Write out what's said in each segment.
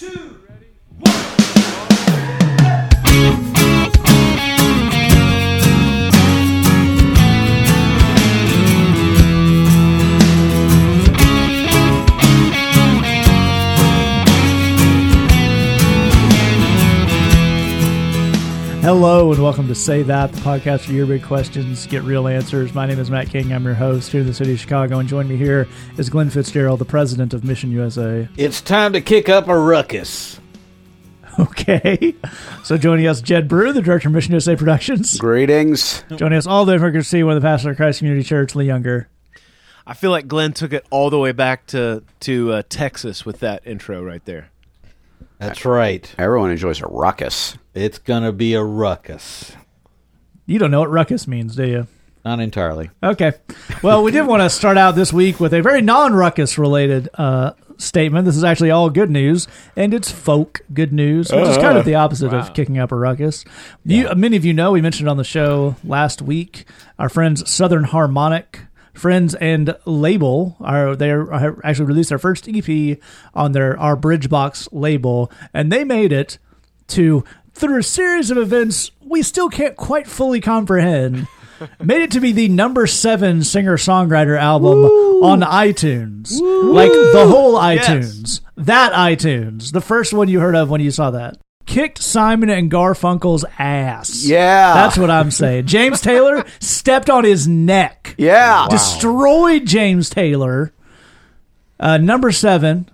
two. Hello and welcome to Say That, the podcast for your big questions, get real answers. My name is Matt King. I'm your host here in the city of Chicago, and joining me here is Glenn Fitzgerald, the president of Mission USA. It's time to kick up a ruckus. Okay. So joining us, Jed Brew, the director of Mission USA Productions. Greetings. Joining us all day from see one of the pastor of Christ Community Church, Lee Younger. I feel like Glenn took it all the way back to to uh, Texas with that intro right there. That's right. Everyone enjoys a ruckus. It's gonna be a ruckus. You don't know what ruckus means, do you? Not entirely. Okay. Well, we did want to start out this week with a very non ruckus related uh, statement. This is actually all good news, and it's folk good news, which is kind of the opposite of kicking up a ruckus. You, many of you know, we mentioned on the show last week, our friends Southern Harmonic. Friends and label are they are actually released their first EP on their our Bridgebox label, and they made it to through a series of events we still can't quite fully comprehend. made it to be the number seven singer songwriter album on iTunes, like the whole iTunes, that iTunes, the first one you heard of when you saw that. Kicked Simon and Garfunkel's ass. Yeah. That's what I'm saying. James Taylor stepped on his neck Yeah. destroyed James Taylor. Uh, number seven,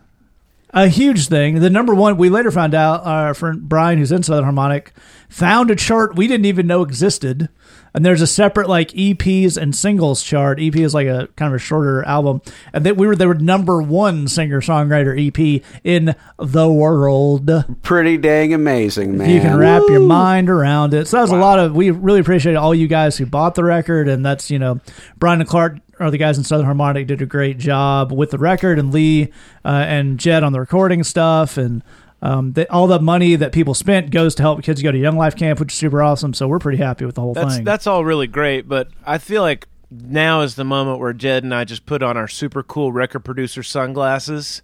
a huge thing. The number one, we later found out our friend Brian, who's in Southern Harmonic, found a chart we didn't even know existed. And there's a separate like EPs and singles chart. EP is like a kind of a shorter album, and they, we were they were number one singer songwriter EP in the world. Pretty dang amazing, man. You can wrap your mind around it. So that was a lot of. We really appreciate all you guys who bought the record, and that's you know, Brian and Clark are the guys in Southern Harmonic did a great job with the record, and Lee uh, and Jed on the recording stuff, and um, they, all the money that people spent goes to help kids go to Young Life Camp, which is super awesome. So we're pretty happy with the whole That's thing. that's all really great, but I feel like now is the moment where Jed and I just put on our super cool record producer sunglasses,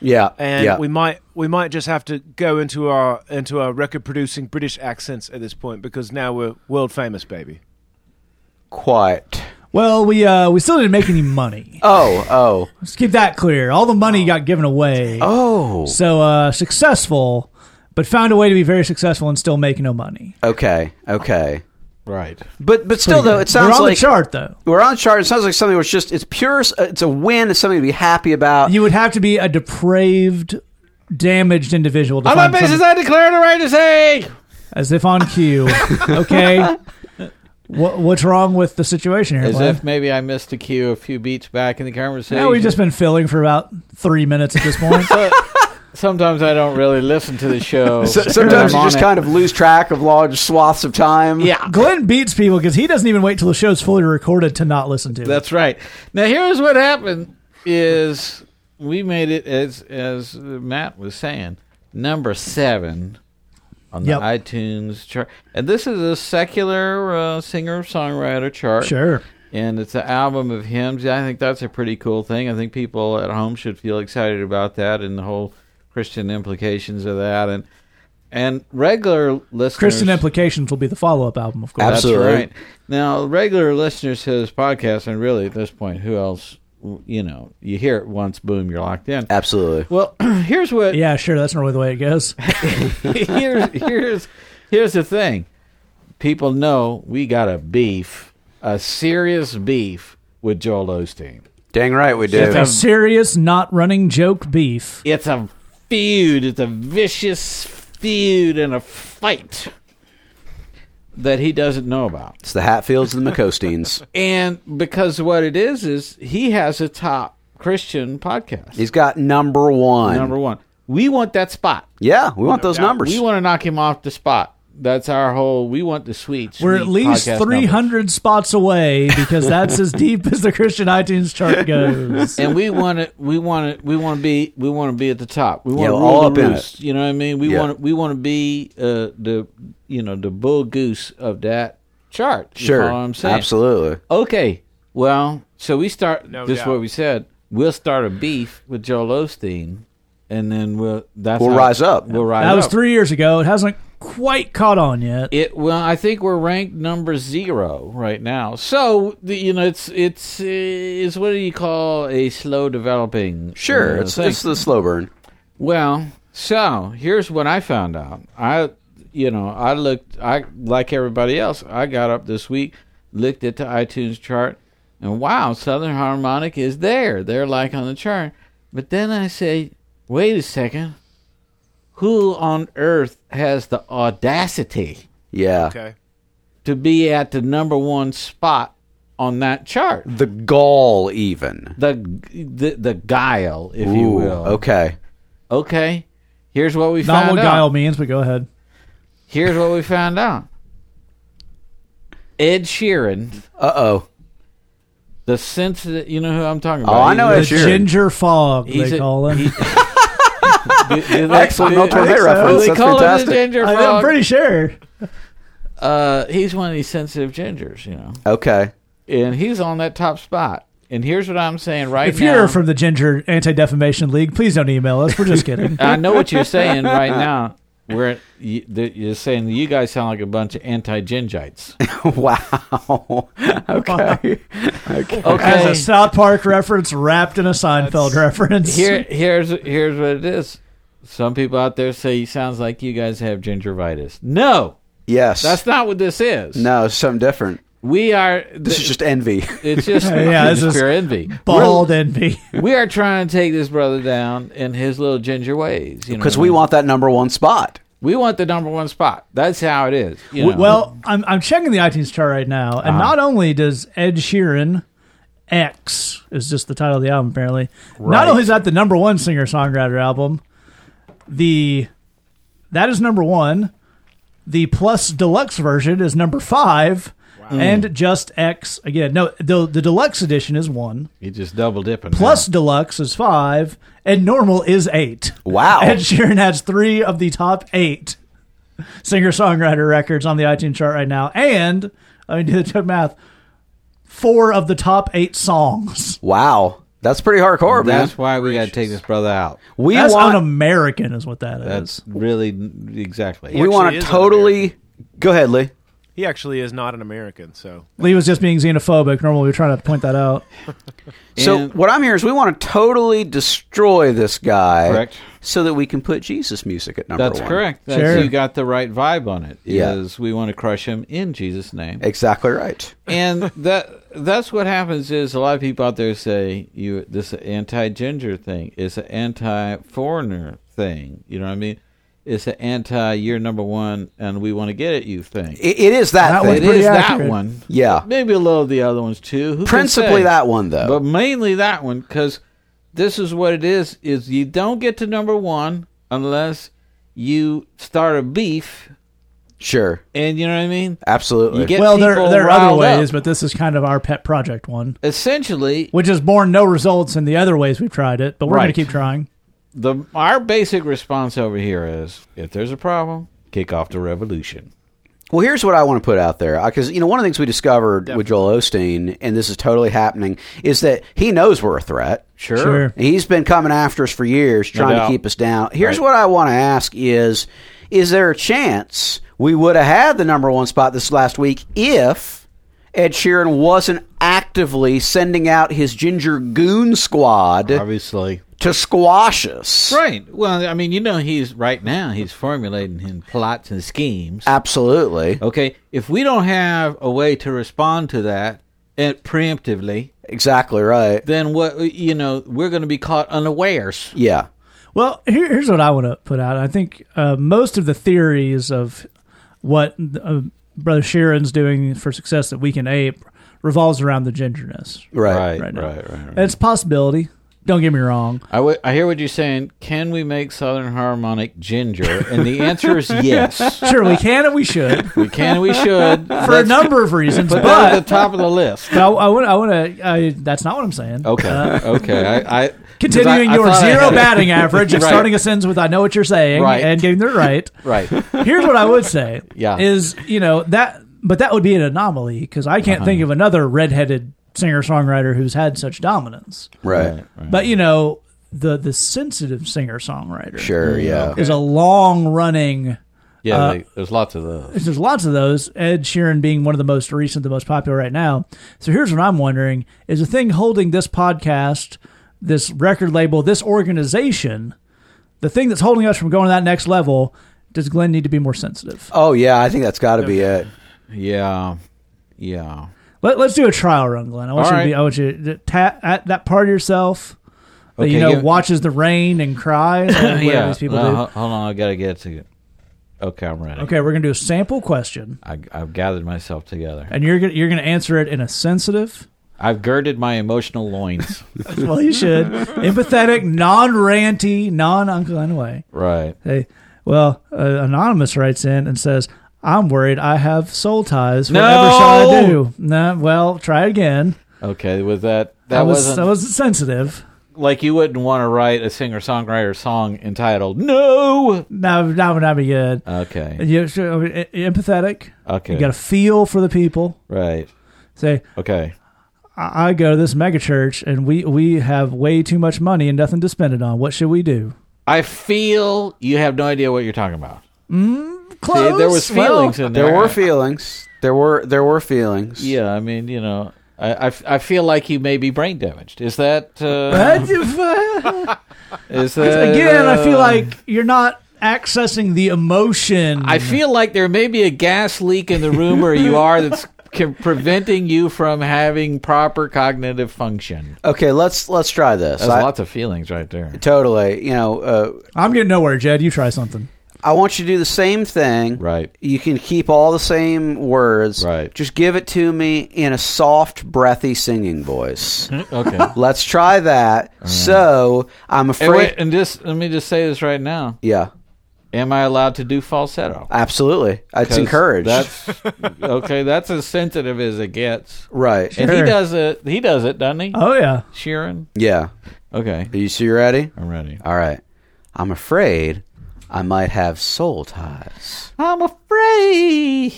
Yeah. and yeah. we might we might just have to go into our into our record producing British accents at this point because now we're world famous, baby. Quite. Well, we uh, we still didn't make any money. Oh, oh. Let's keep that clear. All the money got given away. Oh. So uh, successful, but found a way to be very successful and still make no money. Okay. Okay. Right. But but still though, it We're sounds on like the chart though. we're on the chart. It sounds like something was just it's pure. It's a win. It's something to be happy about. You would have to be a depraved, damaged individual to On that find basis, something- I declare the right to say. as if on cue. Okay. what, what's wrong with the situation here? As Glenn? if maybe I missed a cue a few beats back in the conversation. Yeah, we've just been filling for about three minutes at this point. Sometimes I don't really listen to the show. So- sometimes you I'm just it. kind of lose track of large swaths of time. Yeah. Glenn beats people because he doesn't even wait till the show's fully recorded to not listen to it. That's right. Now here's what happened: is we made it as as Matt was saying, number seven on the Yep. iTunes chart, and this is a secular uh, singer songwriter chart. Sure. And it's an album of hymns. I think that's a pretty cool thing. I think people at home should feel excited about that and the whole Christian implications of that. And and regular listeners, Christian Implications will be the follow up album, of course. that's Absolutely. right. Now, regular listeners to this podcast, and really at this point, who else? You know, you hear it once, boom, you're locked in. Absolutely. Well, here's what. Yeah, sure. That's normally the way it goes. here's here's here's the thing. People know we got a beef, a serious beef with Joel Osteen. Dang right we do. It's a serious, not running joke beef. It's a feud. It's a vicious feud and a fight that he doesn't know about. It's the Hatfields and the McCosteens. And because what it is is he has a top Christian podcast. He's got number one. number one. We want that spot. Yeah, we want those numbers. We want to knock him off the spot. That's our whole. We want the sweet. We're at least 300 spots away because that's as deep as the Christian iTunes chart goes. and we want to we want to we want to be we want to be at the top. We want Yeah, to we're rule all the up in roost. You know what I mean? We Yeah. want we want to be uh, the you know the bull goose of that chart. You sure. what I'm saying. Absolutely. Okay. Well, so we start. No this is doubt. what we said. We'll start a beef with Joel Osteen and then we'll that's We'll how- rise up. We'll rise up. That was up. three years ago. It hasn't quite caught on yet. It well, I think we're ranked number zero right now. So the, you know, it's it's uh, it's what do you call a slow developing? Sure, uh, it's, thing. it's the slow burn. Well, so here's what I found out. I, you know, I looked. I like everybody else. I got up this week, looked at the iTunes chart, and wow, Southern Harmonic is there. They're like on the chart. But then I say, wait a second. Who on earth has the audacity Yeah. Okay. to be at the number one spot on that chart? The gall, even. The the, the guile, if you will. Okay. Okay. Here's what we Not found what out. guile means, but go ahead. Here's what we found out. Ed Sheeran, Uh oh. the sensitive, you know who I'm talking about. Oh, I know The He's Ed Sheeran. ginger fog, He's they a- call him. he- Do- do they- Excellent do- Mel Torme reference. they That's call him the fantastic. ginger I- I'm pretty sure. Uh, he's one of these sensitive gingers, you know, Okay. and he's on that top spot. And here's what I'm saying right If now. you're from the Ginger Anti Defamation League, please don't email us. We're just kidding. I know what you're saying right now. Where you, that you're saying you guys sound like a bunch of anti-gingites. wow. okay. okay. As Okay, a South Park reference wrapped in a Seinfeld reference. here here's here's what it is. Some people out there say it sounds like you guys have gingivitis. No, Yes. that's not what this is. no, it's something different. We are. This is just envy. It's just Yeah, it's this is pure envy. Bald envy. We're- we are trying to take this brother down in his little ginger ways. You know, Because what I we mean? want that number one spot. we want the number one spot. That's how it is. you know. Well, I'm I'm checking the iTunes chart right now, and Uh-huh. not only does Ed Sheeran X is just the title of the album apparently. Right. Not only is that the number one singer songwriter album, the that is number one. The plus deluxe version is number five, Mm. and just X again. No, the the deluxe edition is one. you just double dipping. Plus deluxe is five, and normal is eight. Wow. Ed Sheeran has three of the top eight singer songwriter records on the iTunes chart right now, and I mean, do the math. Four of the top eight songs. Wow. That's pretty hardcore, man. That's why we got to take this brother out. We That's want un-American, is what that is. That's really exactly. we want to totally Go ahead, Lee. He actually is not an American, so Lee was just being xenophobic. Normally, we try to point that out. So And- what I'm hearing is we want to totally destroy this guy, Correct. so that we can put Jesus music at number That's one. correct. That's, Sure. You got the right vibe on it. Yeah. Is we want to crush him in Jesus' name. Exactly right. and that that's what happens is a lot of people out there say you this anti ginger thing is an anti foreigner thing. You know what I mean? It's an anti you're number one and we want to get at you thing. It, it is that, That thing. was It pretty is accurate. that one. Yeah. Maybe a little of the other ones too. Who can Principally say? that one though. But mainly that one because this is what it is: is you don't get to number one unless you start a beef, sure. and you know what I mean. Absolutely. You get well, there, people there are other riled up. ways, but this is kind of our pet project one, Essentially, which has borne no results in the other ways we've tried it. But we're going to keep trying. The our basic response over here is: if there's a problem, kick off the revolution. Well, here's what I want to put out there uh, because you know one of the things we discovered with Joel Osteen, and this is totally happening, is that he knows we're a threat. Sure. Sure. He's been coming after us for years, trying to keep us down. Here's Right. what I want to ask: is is there a chance we would have had the number one spot this last week if Ed Sheeran wasn't actively sending out his ginger goon squad Obviously. To squash us? Right. Well, I mean, you know, he's right now he's formulating his plots and schemes. Absolutely. Okay, if we don't have a way to respond to that and preemptively, Exactly right. then what you know we're going to be caught unawares. Yeah. Well, here, here's what I want to put out. I think uh, most of the theories of what uh, Brother Sheeran's doing for success that we can ape revolves around the gingerness. Right. right, right now. right, right, right. It's a possibility. Don't get me wrong. I, w- I hear what you're saying. Can we make Southern Harmonic ginger? And the answer is yes. Sure, we can and we should We can. And we should. for a number of reasons. Put that at But the top of the list. but I, I want. I want to. I, that's not what I'm saying. Okay. Uh, okay. I, I 'cause continuing I- I your thought I zero had it. batting average of Right. starting a sentence with "I know what you're saying" Right. and getting it right. Right. Here's what I would say. Yeah. Is you know that, but that would be an anomaly because I can't think of another redheaded singer songwriter who's had such dominance. Right. Right. right. But you know, the the sensitive singer songwriter. Sure, yeah. is a long running. Yeah, Uh, they, there's lots of those. There's lots of those. Ed Sheeran being one of the most recent, the most popular right now. So here's what I'm wondering: is the thing holding this podcast, this record label, this organization, the thing that's holding us from going to that next level? Does Glenn need to be more sensitive? Oh yeah, I think that's got to be it. Yeah, yeah. Let, let's do a trial run, Glenn. I want All you to be. I want you to tap at that part of yourself that you know give- watches the rain and cries. or whatever yeah. these people do. ho- Hold on, I gotta get to it. Okay, I'm ready. Okay, we're gonna do a sample question, I, I've gathered myself together. and you're gonna you're gonna answer it in a sensitive. I've girded my emotional loins. well, you should empathetic, non-ranty, non-Uncle Glenn way. right. Hey, well, uh, anonymous writes in and says, "I'm worried I have soul ties. No! Whatever should I do?" Nah, well, try again. Okay. Was that that That was that was sensitive. like you wouldn't want to write a singer songwriter song entitled "No"? No, that would not be good. Okay. You so, uh, empathetic. Okay. You got to feel for the people. right. Say, Okay. I, I go to this mega church and we we have way too much money and nothing to spend it on. What should we do? I feel you have no idea what you're talking about. Close. See, there was Well, feelings in there. There were feelings. There were there were feelings. Yeah, I mean, you know, I, I, I feel like you may be brain damaged. Is that uh, is that Again, I feel uh, like you're not accessing the emotion. I feel like there may be a gas leak in the room where you are that's c- preventing you from having proper cognitive function. Okay, let's let's try this. That's I- lots of feelings right there. totally. You know, uh, I'm getting nowhere, Jed. You try something. I want you to do the same thing. Right. You can keep all the same words. Right. Just give it to me in a soft, breathy singing voice. Mm-hmm. Okay. Let's try that. So I'm and, afraid. wait, and just let me just say this right now. yeah, Am I allowed to do falsetto? absolutely. it's encouraged. That's okay. That's as sensitive as it gets. right. And he does it. He does it, doesn't he? Oh yeah. Sheeran. Yeah. Okay, Are you so you ready? I'm ready. All right. I'm afraid I might have soul ties. I'm afraid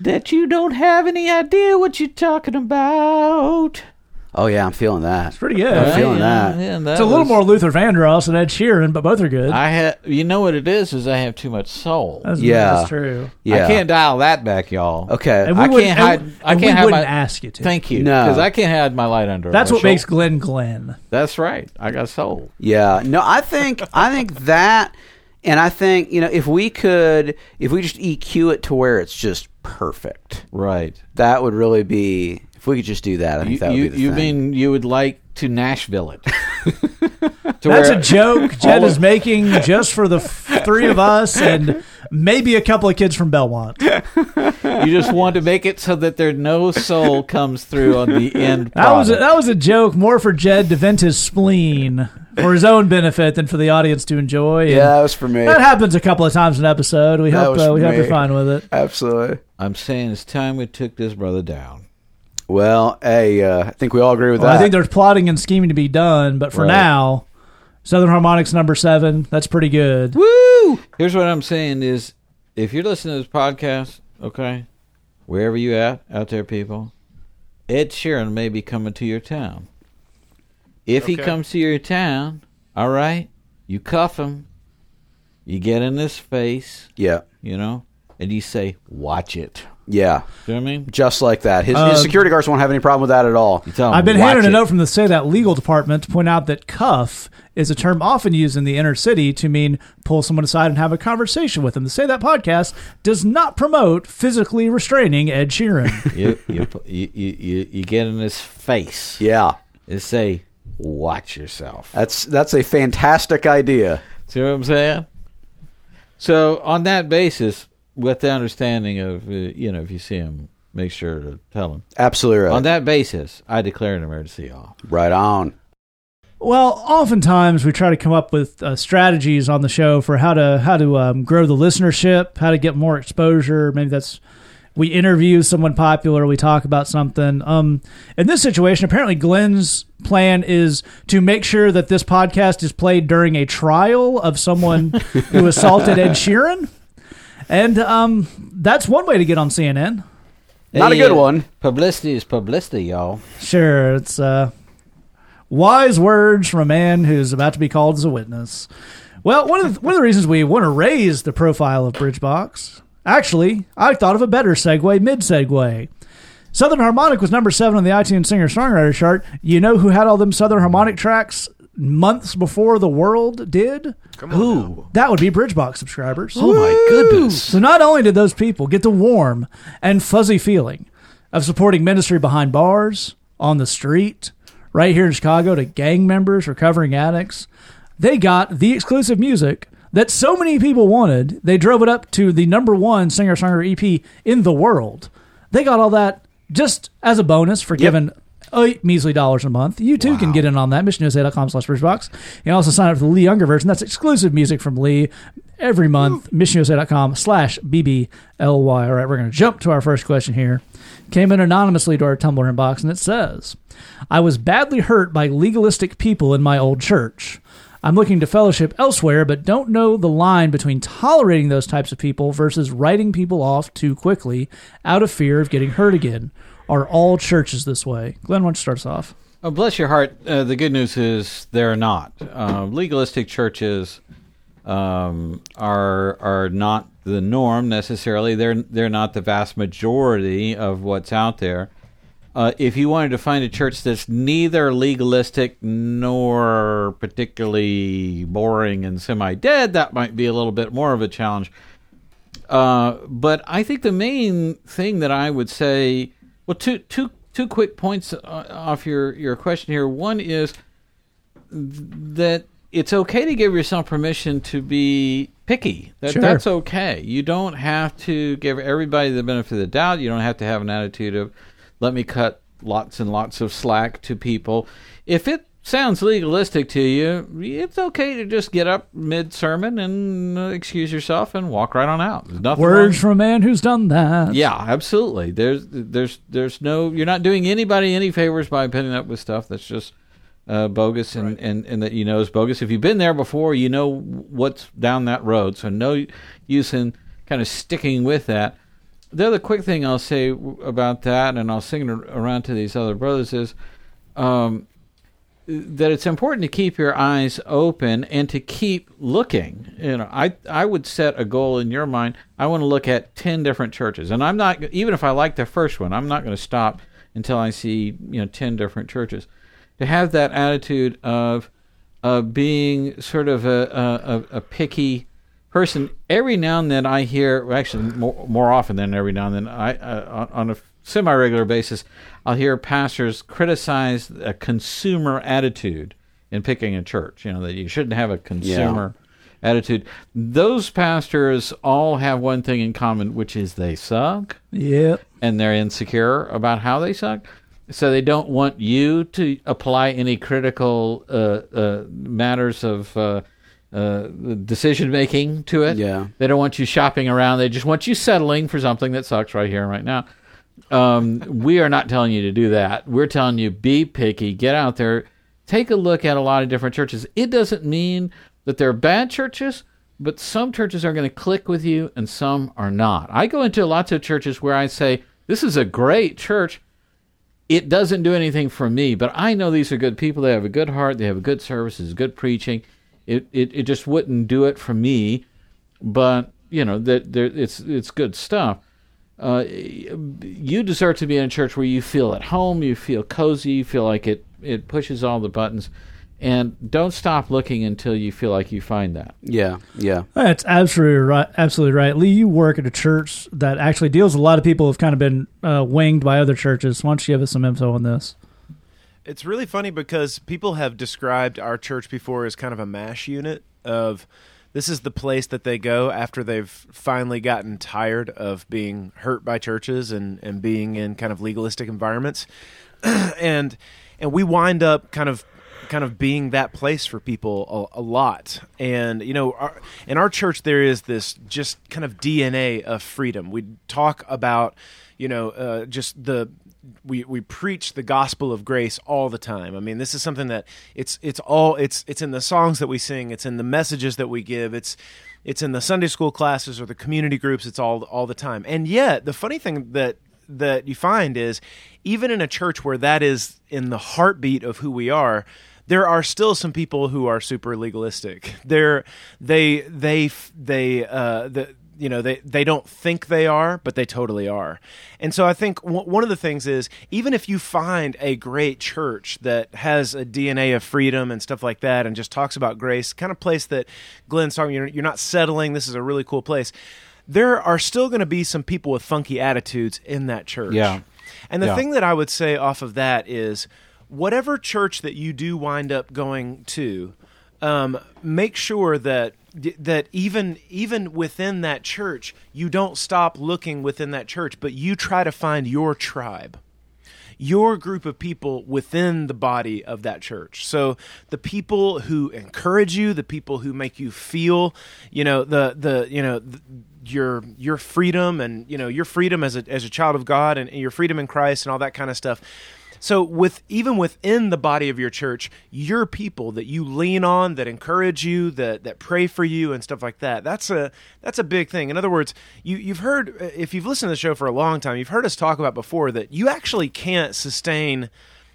that you don't have any idea what you're talking about. Oh yeah, I'm feeling that. It's pretty good. I'm feeling Yeah, that. yeah, that it's a little was- more Luther Vandross and Ed Sheeran, but both are good. I have. You know what it is? Is I have too much soul. that's, Yeah. that's true. Yeah. I can't dial that back, y'all. Okay. And we I can't hide- and- I can't we have wouldn't my- ask you to. Thank you. No. because I can't hide my light under. That's what bushel. makes Glenn Glenn. That's right. I got soul. Yeah. No, I think I think that and I think, you know, if we could if we just EQ it to where it's just perfect. Right. That would really be if we could just do that, I think You, that would you, be the you thing. mean you would like to Nashville it? To That's where- a joke Jed is making just for the f- three of us and maybe a couple of kids from Belmont. You just want to make it so that there no soul comes through on the end. That was a, product. that was a joke more for Jed to vent his spleen for his own benefit than for the audience to enjoy. And Yeah, that was for me. that happens a couple of times in an episode. We That hope was uh, we for hope you're me. fine with it. Absolutely. I'm saying it's time we took this brother down. Well, hey, uh, I think we all agree with Well, that. I think there's plotting and scheming to be done, but for Right. now, Southern Harmonics number seven. That's pretty good. Woo! Here's what I'm saying is if you're listening to this podcast, okay, wherever you at out there, people, Ed Sheeran may be coming to your town. If he Okay. comes to your town, all right, you cuff him, you get in his face, yeah. you know, and you say, "Watch it." Yeah. Do you know what I mean? Just like that. His, Uh, his security guards won't have any problem with that at all. You tell I've been "Watch handed a it." note from the Say That legal department to point out that cuff is a term often used in the inner city to mean pull someone aside and have a conversation with them. The Say That podcast does not promote physically restraining Ed Sheeran. you, you, you, you, you, you get in his face Yeah. and say, "Watch yourself." That's that's a fantastic idea. See what I'm saying? So on that basis, with the understanding of uh, you know, if you see him, make sure to tell him. Absolutely right. On that basis, I declare an emergency off. right on. Well, oftentimes we try to come up with uh, strategies on the show for how to how to um, grow the listenership, how to get more exposure. Maybe that's we interview someone popular, we talk about something. Um, in this situation, apparently Glenn's plan is to make sure that this podcast is played during a trial of someone who assaulted Ed Sheeran, and um, that's one way to get on CNN. Not a good one. Publicity is publicity, y'all. Sure, it's uh, Wise words from a man who's about to be called as a witness. Well, one of the, one of the reasons we want to raise the profile of Bridgebox, actually, I thought of a better segue mid segue. Southern Harmonic was number seven on the iTunes singer songwriter chart. You know who had all them Southern Harmonic tracks months before the world did? Who? That would be Bridgebox subscribers. Oh my goodness. So not only did those people get the warm and fuzzy feeling of supporting ministry behind bars, on the street, right here in Chicago to gang members, recovering addicts, they got the exclusive music that so many people wanted. They drove it up to the number one singer-songwriter EP in the world. They got all that just as a bonus for giving eight measly dollars a month. You too can get in on that. MissionUSA.com slash bridgebox. You can also sign up for the Lee Younger version. That's exclusive music from Lee every month. MissionUSA.com slash BBLY. All right, we're going to jump to our first question here. Came in anonymously to our Tumblr inbox, and it says, I was badly hurt by legalistic people in my old church. I'm looking to fellowship elsewhere, but don't know the line between tolerating those types of people versus writing people off too quickly out of fear of getting hurt again. Are all churches this way? Glenn, why don't you start us off? Oh, bless your heart. Uh, the good news is they're not. Uh, legalistic churches um, are are not the norm necessarily. They're they're not the vast majority of what's out there. Uh, if you wanted to find a church that's neither legalistic nor particularly boring and semi-dead, that might be a little bit more of a challenge. Uh, but I think the main thing that I would say, well, two two two quick points uh, off your your question here. One is that it's okay to give yourself permission to be picky. That, Sure. That's okay. You don't have to give everybody the benefit of the doubt. You don't have to have an attitude of let me cut lots and lots of slack to people. If it sounds legalistic to you, it's okay to just get up mid sermon and uh, excuse yourself and walk right on out. There's nothing wrong- Words from a man who's done that. yeah, absolutely. There's there's there's no you're not doing anybody any favors by putting up with stuff that's just uh, bogus and, and, and that you know is bogus. If you've been there before, you know what's down that road. So no use in kind of sticking with that. The other quick thing I'll say about that, and I'll sing it around to these other brothers, is um, that it's important to keep your eyes open and to keep looking. You know, I I would set a goal in your mind. I want to look at ten different churches, and I'm not even if I like the first one, I'm not going to stop until I see you know ten different churches. To have that attitude of of being sort of a a, a, picky person. Every now and then I hear, actually more, more often than every now and then, I uh, on a semi regular basis, I'll hear pastors criticize a consumer attitude in picking a church. You know that you shouldn't have a consumer attitude. Those pastors all have one thing in common, which is they suck Yep. and they're insecure about how they suck. So they don't want you to apply any critical uh, uh, matters of uh, uh, decision making to it. Yeah. They don't want you shopping around. They just want you settling for something that sucks right here and right now. Um, we are not telling you to do that. We're telling you be picky, get out there, take a look at a lot of different churches. It doesn't mean that they're bad churches, but some churches are going to click with you and some are not. I go into lots of churches where I say, This is a great church. It doesn't do anything for me, but I know these are good people. They have a good heart. They have a good services, good preaching. It, it, it just wouldn't do it for me, but you know that it's it's good stuff. Uh, you deserve to be in a church where you feel at home, you feel cozy, you feel like it it pushes all the buttons, and don't stop looking until you feel like you find that. Yeah, yeah. That's absolutely right. Absolutely right. Lee, you work at a church that actually deals with a lot of people who've kind of been uh, winged by other churches. Why don't you give us some info on this? It's really funny because people have described our church before as kind of a mash unit of this is the place that they go after they've finally gotten tired of being hurt by churches and, and being in kind of legalistic environments. and and we wind up kind of kind of being that place for people a, a lot. And you know, our, in our church there is this just kind of DNA of freedom. We talk about you know uh, just the we we preach the gospel of grace all the time. I mean, this is something that it's it's all it's it's in the songs that we sing, it's in the messages that we give, it's it's in the Sunday school classes or the community groups. It's all all the time. And yet, the funny thing that that you find is even in a church where that is in the heartbeat of who we are, there are still some people who are super legalistic. They're they they they uh the you know they they don't think they are but they totally are and so i think w- one of the things is even if you find a great church that has a dna of freedom and stuff like that and just talks about grace kind of place that glenn's talking you're, you're not settling this is a really cool place there are still going to be some people with funky attitudes in that church Yeah. and the Yeah. thing that i would say off of that is whatever church that you do wind up going to um, make sure that that even even within that church you don't stop looking within that church but you try to find your tribe your group of people within the body of that church. So the people who encourage you, the people who make you feel, you know, the the you know th- your your freedom and you know your freedom as a as a child of God and, and your freedom in Christ and all that kind of stuff. So with even within the body of your church, your people that you lean on, that encourage you, that that pray for you and stuff like that. That's a that's a big thing. In other words, you you've heard if you've listened to the show for a long time, you've heard us talk about before that you actually can't sustain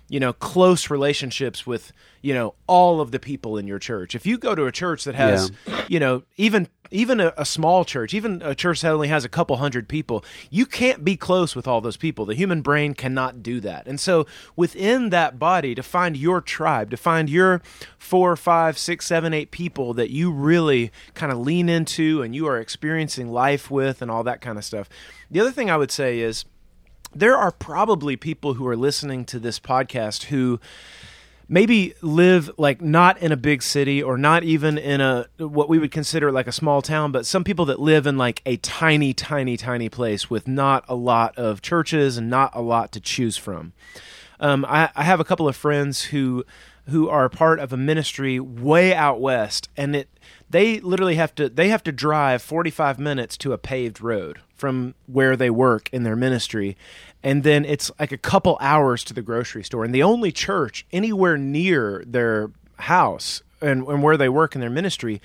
you know close relationships with you know all of the people in your church. If you go to a church that has you know even even a, a small church even a church that only has a couple hundred people you can't be close with all those people. The human brain cannot do that. And so within that body to find your tribe to find your four five six seven eight people that you really kind of lean into and you are experiencing life with and all that kind of stuff the other thing i would say is there are probably people who are listening to this podcast who maybe live like not in a big city or not even in a what we would consider like a small town but some people that live in like a tiny tiny tiny place with not a lot of churches and not a lot to choose from. Um, I, I have a couple of friends who who are part of a ministry way out west and it they literally have to they have to drive 45 minutes to a paved road from where they work in their ministry and then it's like a couple hours to the grocery store and the only church anywhere near their house and, and where they work in their ministry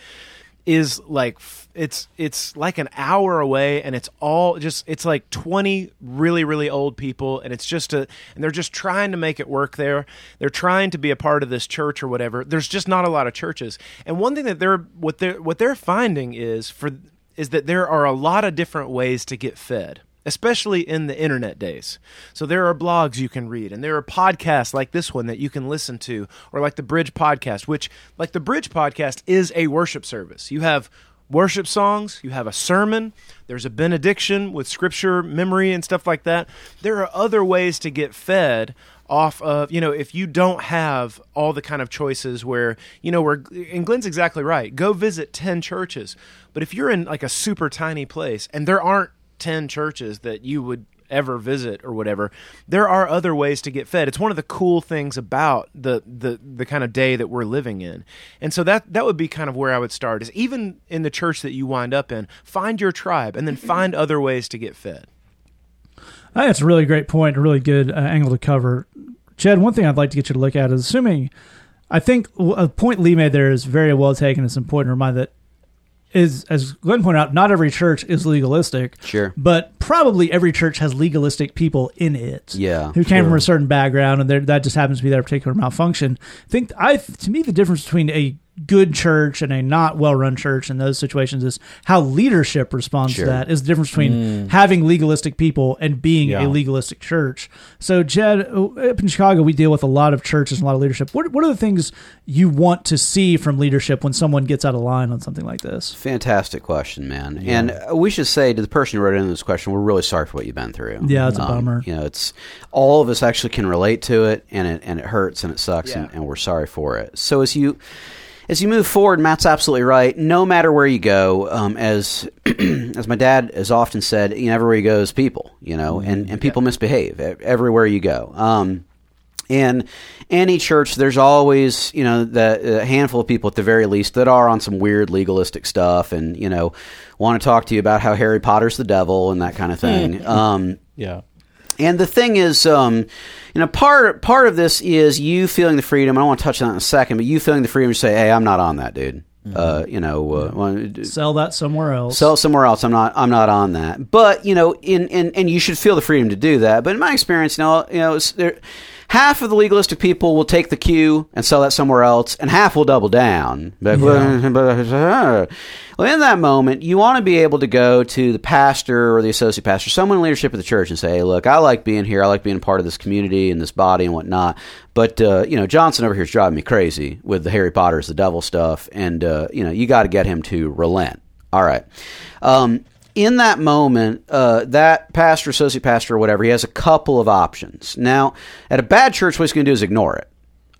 is like it's it's like an hour away and it's all just it's like 20 really really old people and it's just a and they're just trying to make it work there. They're trying to be a part of this church or whatever. There's just not a lot of churches. And one thing that they're what they're what they're finding is for is that there are a lot of different ways to get fed especially in the internet days. So there are blogs you can read, and there are podcasts like this one that you can listen to, or like the Bridge podcast, which, like the Bridge podcast, is a worship service. You have worship songs, you have a sermon, there's a benediction with scripture memory and stuff like that. There are other ways to get fed off of you know if you don't have all the kind of choices where you know where and Glenn's exactly right go visit 10 churches but if you're in like a super tiny place and there aren't 10 churches that you would ever visit or whatever there are other ways to get fed it's one of the cool things about the the the kind of day that we're living in and so that that would be kind of where i would start is even in the church that you wind up in find your tribe and then find other ways to get fed that's a really great point, a really good uh, angle to cover. Chad, one thing I'd like to get you to look at is assuming, I think a point Lee made there is very well taken. It's important to remind that is, as Glenn pointed out, not every church is legalistic. Sure. But probably every church has legalistic people in it. Yeah, Who came sure. from a certain background, and that just happens to be their particular malfunction. I think I, to me, the difference between a good church and a not well-run church in those situations is how leadership responds Sure. to that. Is the difference between having legalistic people and being Yeah. a legalistic church. So, Jed, up in Chicago, we deal with a lot of churches and a lot of leadership. What What are the things you want to see from leadership when someone gets out of line on something like this? Fantastic question, man. And uh, we should say to the person who wrote in this question, we're really sorry for what you've been through. Yeah, it's a bummer. You know, it's all of us actually can relate to it, and it and it hurts and it sucks, and, and we're sorry for it. So as you as you move forward, Matt's absolutely right. No matter where you go, um, as as my dad has often said, you know, everywhere you go is people. You know, and and people misbehave e- everywhere you go. Um, in any church, there's always, you know, the a handful of people at the very least that are on some weird legalistic stuff, and you know, want to talk to you about how Harry Potter's the devil and that kind of thing. um, Yeah. And the thing is, um, you know, part part of this is you feeling the freedom. I don't want to touch on that in a second, but you feeling the freedom to say, "Hey, I'm not on that, dude. Uh, you know, uh, well, Sell that somewhere else. sell somewhere else. I'm not. I'm not on that. But you know, in, in and you should feel the freedom to do that. But in my experience, you know, you know, it's- there, half of the legalistic people will take the cue and sell that somewhere else, and half will double down. Like, well, in that moment, you want to be able to go to the pastor or the associate pastor, someone in leadership of the church, and say, hey, "Look, I like being here. I like being part of this community and this body and whatnot." But uh, you know, Johnson over here is driving me crazy with the Harry Potter's the devil stuff, and uh, you know, you got to get him to relent. All right. Um, in that moment, uh, that pastor, associate pastor, or whatever, he has a couple of options. Now, at a bad church, what he's going to do is ignore it.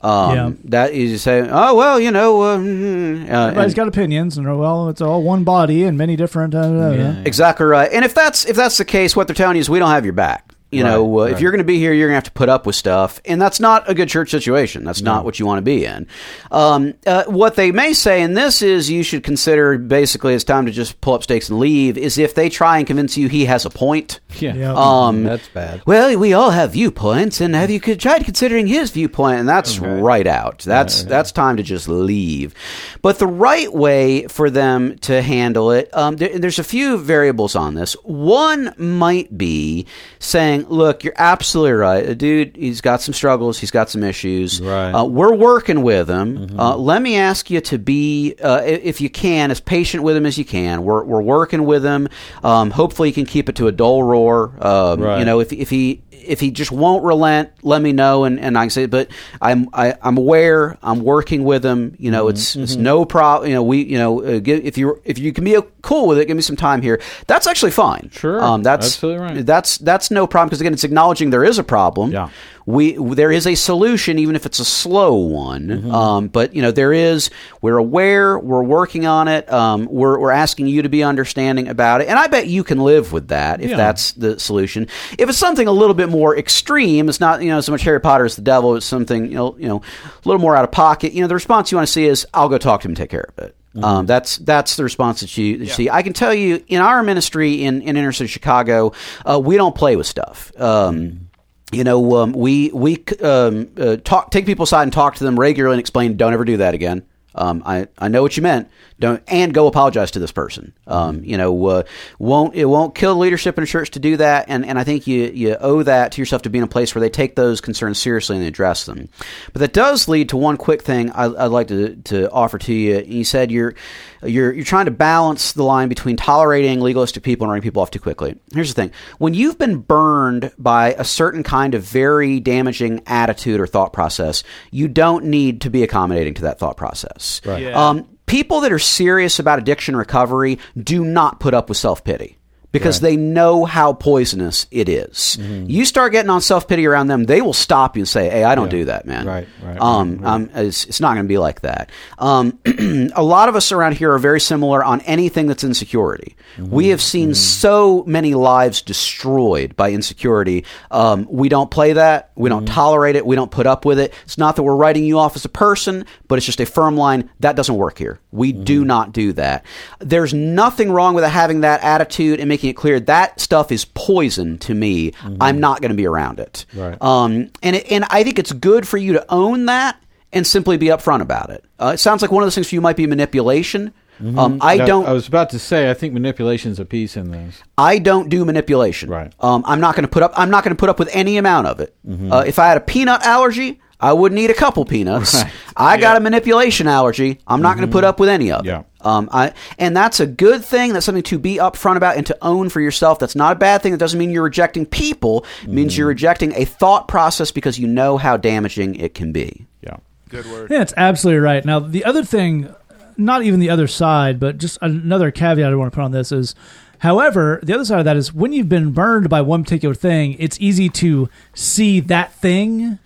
Um, Yeah. That is say, oh well, you know, uh, mm, uh, Everybody's and- got opinions, and well, it's all one body and many different. Uh, uh, Exactly right. And if that's if that's the case, what they're telling you is we don't have your back. You know, uh, Right, if you're going to be here, you're going to have to put up with stuff, and that's not a good church situation. That's not what you want to be in. Um, uh, what they may say, and this is you should consider basically it's time to just pull up stakes and leave. Is if they try and convince you he has a point. Yeah. Yeah. Um, That's bad. Well, we all have viewpoints, and have you tried considering his viewpoint? And that's right out. That's that's time to just leave. But the right way for them to handle it, um, there, there's a few variables on this. One might be saying, "Look, you're absolutely right, A dude. He's got some struggles. He's got some issues. Right. Uh, we're working with him. Uh, let me ask you to be, uh, if you can, as patient with him as you can. We're we're working with him. Um, hopefully, he can keep it to a dull roar. Um, Right. You know, if if he if he just won't relent, let me know, and, and I can say. But I'm I, I'm aware. I'm working with him. You know, it's it's no problem. You know, we you know uh, give, if you if you can be cool with it, give me some time here. That's actually fine. Sure. Um, that's Absolutely right. That's that's no problem because again, it's acknowledging there is a problem. Yeah. We there is a solution, even if it's a slow one. Mm-hmm. Um, but you know, there is. We're aware. We're working on it. Um, we're we're asking you to be understanding about it, and I bet you can live with that if Yeah. that's the solution. If it's something a little bit more extreme, it's not you know so much Harry Potter is the devil. It's something you know you know a little more out of pocket. You know, the response you want to see is, "I'll go talk to him and take care of it." Mm-hmm. Um, that's that's the response that you, that you see. I can tell you in our ministry in, in inner city Chicago, uh, we don't play with stuff. Um, you know, um, we we um, uh, talk take people aside and talk to them regularly and explain. Don't ever do that again. Um, I I know what you meant. Don't and go apologize to this person. Um, you know, uh, won't it won't kill leadership in a church to do that. And and I think you you owe that to yourself to be in a place where they take those concerns seriously and they address them. But that does lead to one quick thing I, I'd like to to offer to you. You said you're you're you're trying to balance the line between tolerating legalistic people and running people off too quickly. Here's the thing: when you've been burned by a certain kind of very damaging attitude or thought process, you don't need to be accommodating to that thought process. Right. Yeah. Um, people that are serious about addiction recovery do not put up with self pity. Because they know how poisonous it is. Mm-hmm. You start getting on self pity around them, they will stop you and say, "Hey, I don't Yeah. do that, man." Right, right, Um, right, right. um, it's, it's not going to be like that. Um, a lot of us around here are very similar on anything that's insecurity. Mm-hmm. We have seen so many lives destroyed by insecurity. Um, we don't play that. We don't Mm-hmm. tolerate it. We don't put up with it. It's not that we're writing you off as a person, but it's just a firm line that doesn't work here. We Mm-hmm. do not do that. There's nothing wrong with having that attitude and making it clear that stuff is poison to me. I'm not going to be around it. Mm-hmm. Right. Um, and it, and I think it's good for you to own that and simply be upfront about it. Uh, it sounds like one of those things for you might be manipulation. Um, I Now, don't. I was about to say. I think manipulation's a piece in this. I don't do manipulation. Right. Um, I'm not going to put up. I'm not going to put up with any amount of it. Uh, if I had a peanut allergy, I wouldn't eat a couple peanuts. I got a manipulation allergy. I'm not going to put up with any of Yeah. Um, I, and that's a good thing. That's something to be upfront about and to own for yourself. That's not a bad thing. That doesn't mean you're rejecting people. It means you're rejecting a thought process because you know how damaging it can be. Yeah. Good word. Yeah, it's absolutely right. Now, the other thing, not even the other side, but just another caveat I want to put on this is, however, the other side of that is when you've been burned by one particular thing, it's easy to see that thing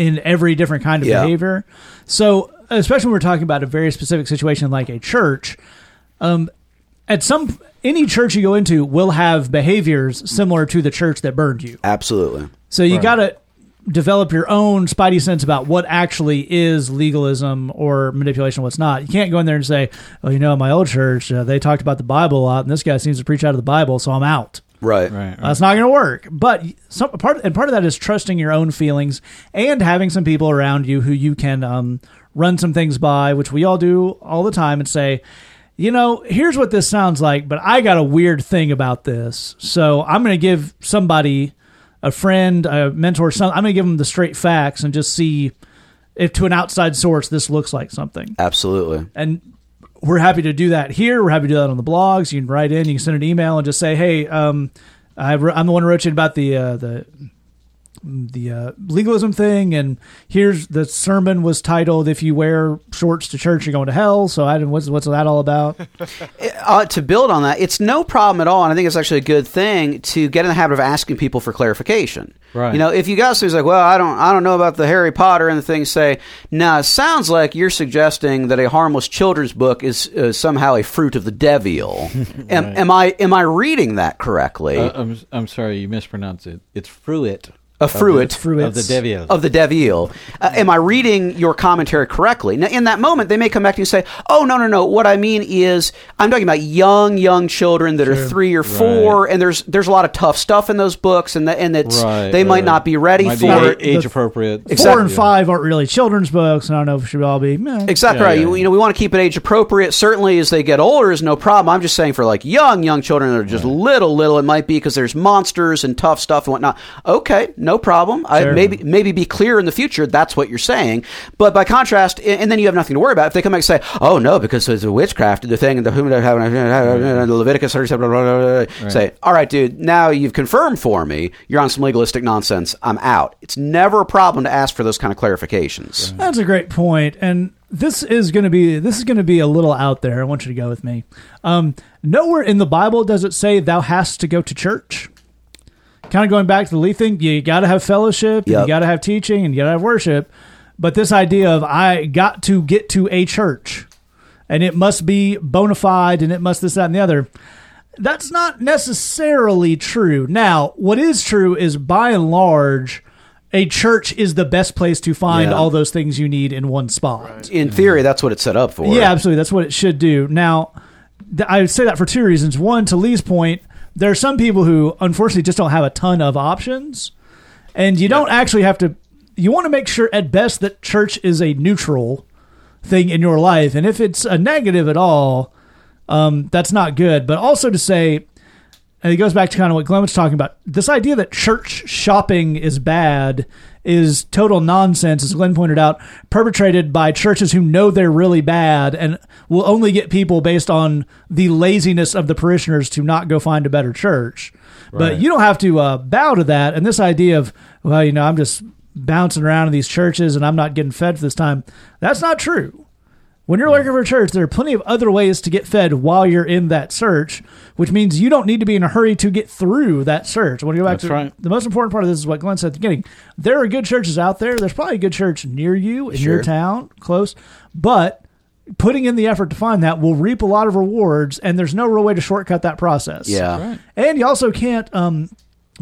in every different kind of Yeah. behavior. So, especially when we're talking about a very specific situation like a church, um, at some any church you go into will have behaviors similar to the church that burned you. Absolutely. So you got to develop your own spidey sense about what actually is legalism or manipulation, what's not. You can't go in there and say, "Oh, you know, my old church, uh, they talked about the Bible a lot, and this guy seems to preach out of the Bible, so I'm out." Right. Right. That's not going to work. But some part and part of that is trusting your own feelings and having some people around you who you can um, run some things by, which we all do all the time, and say, you know, here's what this sounds like, but I got a weird thing about this. So I'm going to give somebody, a friend, a mentor, some, I'm going to give them the straight facts and just see if to an outside source this looks like something. Absolutely. And we're happy to do that here. We're happy to do that on the blogs. You can write in, you can send an email and just say, hey, um, I, I'm the one who wrote you about the uh, the the uh, legalism thing, and here's the sermon was titled "If you wear shorts to church, you're going to hell." So I didn't. What's what's that all about? uh, to build on that, it's no problem at all, and I think it's actually a good thing to get in the habit of asking people for clarification. Right. You know, if you got somebody's like, "Well, I don't, I don't know about the Harry Potter," and the things say, "Now, it sounds like you're suggesting that a harmless children's book is uh, somehow a fruit of the devil." am, am I am I reading that correctly? Uh, I'm I'm sorry, you mispronounced it. It's fruit. A fruit Fruits. of the devil. of the devil. Uh, am I reading your commentary correctly? Now, in that moment, they may come back to you and say, "Oh, no, no, no. What I mean is, I'm talking about young, young children that are three or four, and there's there's a lot of tough stuff in those books, and the, and it's Right, they might not be ready Might for be it." age appropriate. Four and five aren't really children's books, and I don't know if it should all be. meh. Exactly Yeah, right. yeah, You, you know, we want to keep it age appropriate. Certainly, as they get older, is no problem. I'm just saying for like young, young children that are just little, little, it might be because there's monsters and tough stuff and whatnot. Okay, no problem. I maybe maybe be clear in the future. That's what you're saying. But by contrast, and then you have nothing to worry about. If they come back and say, "Oh no, because it's a witchcraft, the thing, and the whom uh, uh, uh, Leviticus," blah, blah, blah, blah, say, "All right, dude. Now you've confirmed for me. You're on some legalistic nonsense. I'm out." It's never a problem to ask for those kind of clarifications. That's a great point, and this is going to be this is going to be a little out there. I want you to go with me. Um, nowhere in the Bible does it say thou hast to go to church. Kind of going back to the Lee thing, you got to have fellowship, Yep. you got to have teaching, and you got to have worship. But this idea of I got to get to a church, and it must be bona fide, and it must this, that, and the other. That's not necessarily true. Now, what is true is by and large, a church is the best place to find Yeah. all those things you need in one spot. In theory, that's what it's set up for. Yeah, absolutely. That's what it should do. Now, th- I would say that for two reasons. One, to Lee's point, there are some people who unfortunately just don't have a ton of options, and you don't actually have to. You want to make sure at best that church is a neutral thing in your life, and if it's a negative at all, um, that's not good. But also to say, and it goes back to kind of what Glenn was talking about. This idea that church shopping is bad is total nonsense, as Glenn pointed out, perpetrated by churches who know they're really bad and will only get people based on the laziness of the parishioners to not go find a better church. But you don't have to uh, bow to that. And this idea of, well, you know, I'm just bouncing around in these churches and I'm not getting fed for this time, that's not true. When you're looking for a church, there are plenty of other ways to get fed while you're in that search, which means you don't need to be in a hurry to get through that search. I want to go back That's to right. the most important part of this is what Glenn said at the beginning. There are good churches out there. There's probably a good church near you in your town, close, but putting in the effort to find that will reap a lot of rewards, and there's no real way to shortcut that process. Yeah. And you also can't um,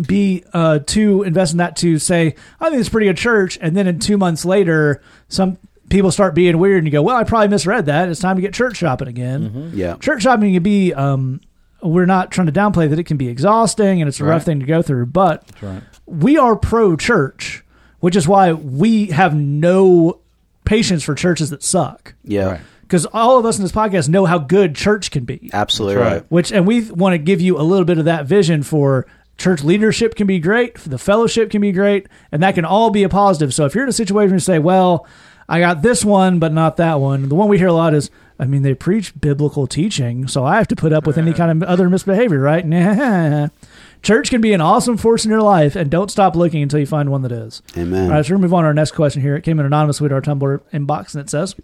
be uh, too invest in that to say, I think it's a pretty good church, and then in two months later, some people start being weird, and you go, well, I probably misread that. It's time to get church shopping again. Yeah. Church shopping can be. Um, we're not trying to downplay that it can be exhausting and it's a rough thing to go through, but right. we are pro church, which is why we have no patience for churches that suck. Yeah. Right. Because all of us in this podcast know how good church can be Absolutely right. right. which and we want to give you a little bit of that vision for church leadership can be great the fellowship can be great and that can all be a positive so if you're in a situation where you say well i got this one but not that one the one we hear a lot is i mean they preach biblical teaching so i have to put up with any kind of other misbehavior right Nah. church can be an awesome force in your life and don't stop looking until you find one that is Amen. all right, so we're going to move on to our next question here. It came in anonymously to our Tumblr inbox, and it says,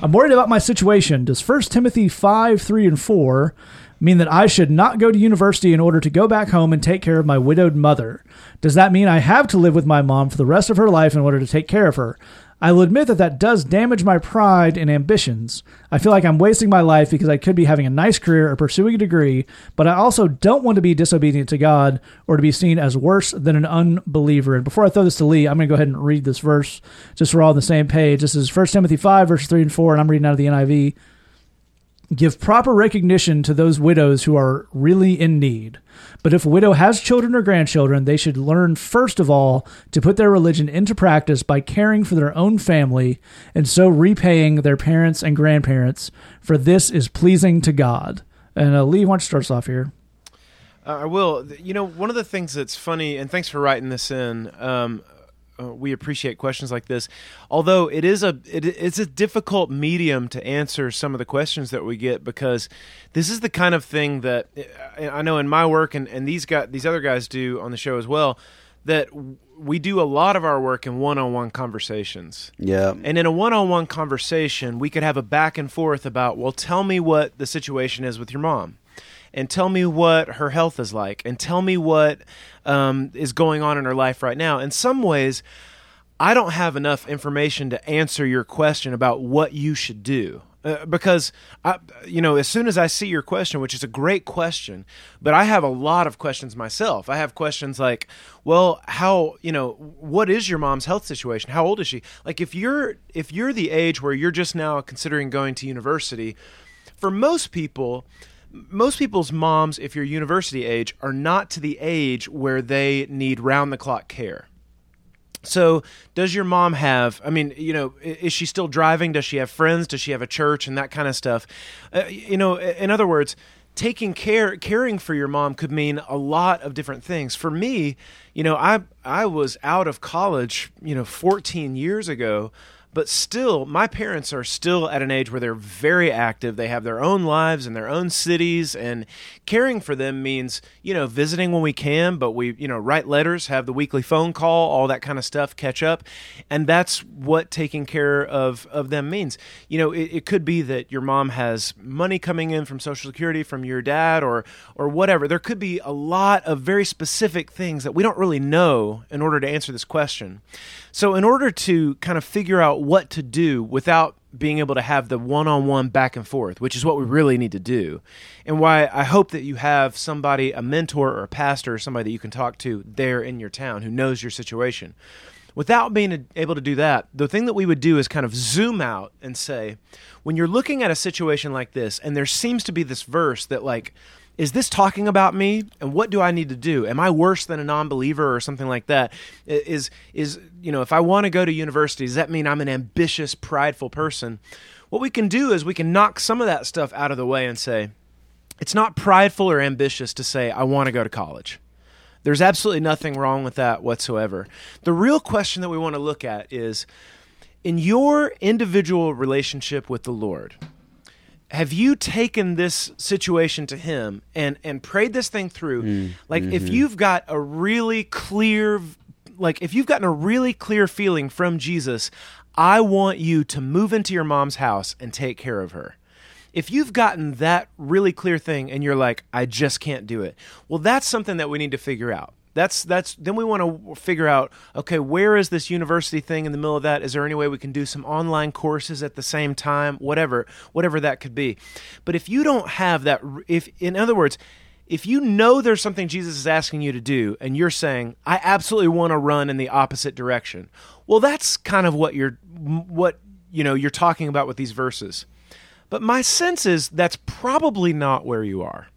I'm worried about my situation. Does 1 Timothy 5, 3, and 4 mean that I should not go to university in order to go back home and take care of my widowed mother? Does that mean I have to live with my mom for the rest of her life in order to take care of her? I will admit that that does damage my pride and ambitions. I feel like I'm wasting my life because I could be having a nice career or pursuing a degree, but I also don't want to be disobedient to God or to be seen as worse than an unbeliever. And before I throw this to Lee, I'm going to go ahead and read this verse just so we're all on the same page. This is 1 Timothy 5, verses 3 and 4, and I'm reading out of the NIV. give proper recognition to those widows who are really in need. But if a widow has children or grandchildren, they should learn first of all to put their religion into practice by caring for their own family and so repaying their parents and grandparents, for this is pleasing to God. And uh, Lee, why don't you start us off here? Uh, I will. You know, one of the things that's funny, and thanks for writing this in. Um, uh, we appreciate questions like this. Although it is a it, it's a difficult medium to answer some of the questions that we get because this is the kind of thing that uh, I know in my work and, and these guys these other guys do on the show as well that we do a lot of our work in one-on-one conversations. Yeah. And in a one-on-one conversation, we could have a back and forth about, well, tell me what the situation is with your mom and tell me what her health is like and tell me what um, is going on in her life right now. In some ways, I don't have enough information to answer your question about what you should do. Uh, because I, you know, as soon as I see your question, which is a great question, but I have a lot of questions myself. I have questions like, well, how, you know, what is your mom's health situation? How old is she? Like, if you're if you're the age where you're just now considering going to university, for most people, most people's moms, if you're university age, are not to the age where they need round the clock care. So, does your mom have? I mean, you know, is she still driving? Does she have friends? Does she have a church and that kind of stuff? Uh, you know, in other words, taking care, caring for your mom could mean a lot of different things. For me, you know, I I was out of college, you know, 14 years ago but still my parents are still at an age where they're very active. They have their own lives and their own cities and caring for them means you know visiting when we can but we you know write letters have the weekly phone call all that kind of stuff catch up and that's what taking care of of them means. You know it, it could be that your mom has money coming in from social security from your dad or or whatever. There could be a lot of very specific things that we don't really know in order to answer this question so, in order to kind of figure out what to do without being able to have the one on one back and forth, which is what we really need to do, and why I hope that you have somebody, a mentor or a pastor, or somebody that you can talk to there in your town who knows your situation. Without being able to do that, the thing that we would do is kind of zoom out and say, when you're looking at a situation like this, and there seems to be this verse that, like, is this talking about me? And what do i need to do? Am i worse than a non-believer or something like that? Is is you know if i want to go to university does that mean i'm an ambitious prideful person? What we can do is we can knock some of that stuff out of the way and say it's not prideful or ambitious to say i want to go to college. There's absolutely nothing wrong with that whatsoever. The real question that we want to look at is in your individual relationship with the lord have you taken this situation to him and and prayed this thing through? Mm, like mm-hmm. if you've got a really clear like if you've gotten a really clear feeling from Jesus I want you to move into your mom's house and take care of her. If you've gotten that really clear thing and you're like I just can't do it well that's something that we need to figure out that's that's then we want to figure out okay where is this university thing in the middle of that? Is there any way we can do some online courses at the same time? Whatever whatever that could be. But if you don't have that if in other words if you know there's something Jesus is asking you to do and you're saying I absolutely want to run in the opposite direction well that's kind of what you're what you know you're talking about with these verses. But my sense is that's probably not where you are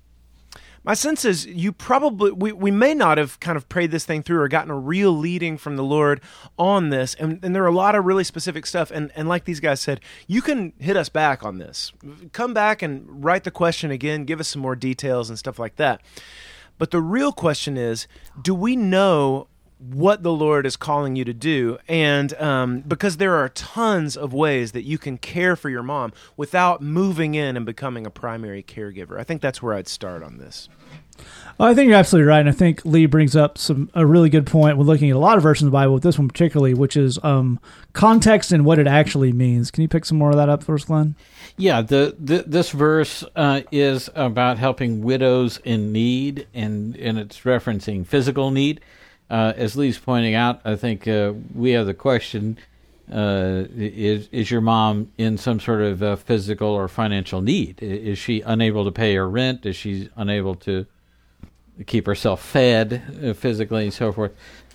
my sense is you probably we, we may not have kind of prayed this thing through or gotten a real leading from the lord on this. And, and there are a lot of really specific stuff. And, and like these guys said you can hit us back on this. Come back and write the question again. Give us some more details and stuff like that. But the real question is do we know what the Lord is calling you to do. And um, because there are tons of ways that you can care for your mom without moving in and becoming a primary caregiver. I think that's where I'd start on this. Well, I think you're absolutely right, and I think Lee brings up some a really good point when looking at a lot of versions of the Bible, with this one particularly, which is um, context and what it actually means. Can you pick some more of that up for us, Glenn? Yeah, the, the this verse uh, is about helping widows in need, and and it's referencing physical need uh, as Lee's pointing out, I think uh, we have the question: uh, Is is your mom in some sort of uh, physical or financial need? Is she unable to pay her rent? Is she unable to keep herself fed uh, physically and so forth?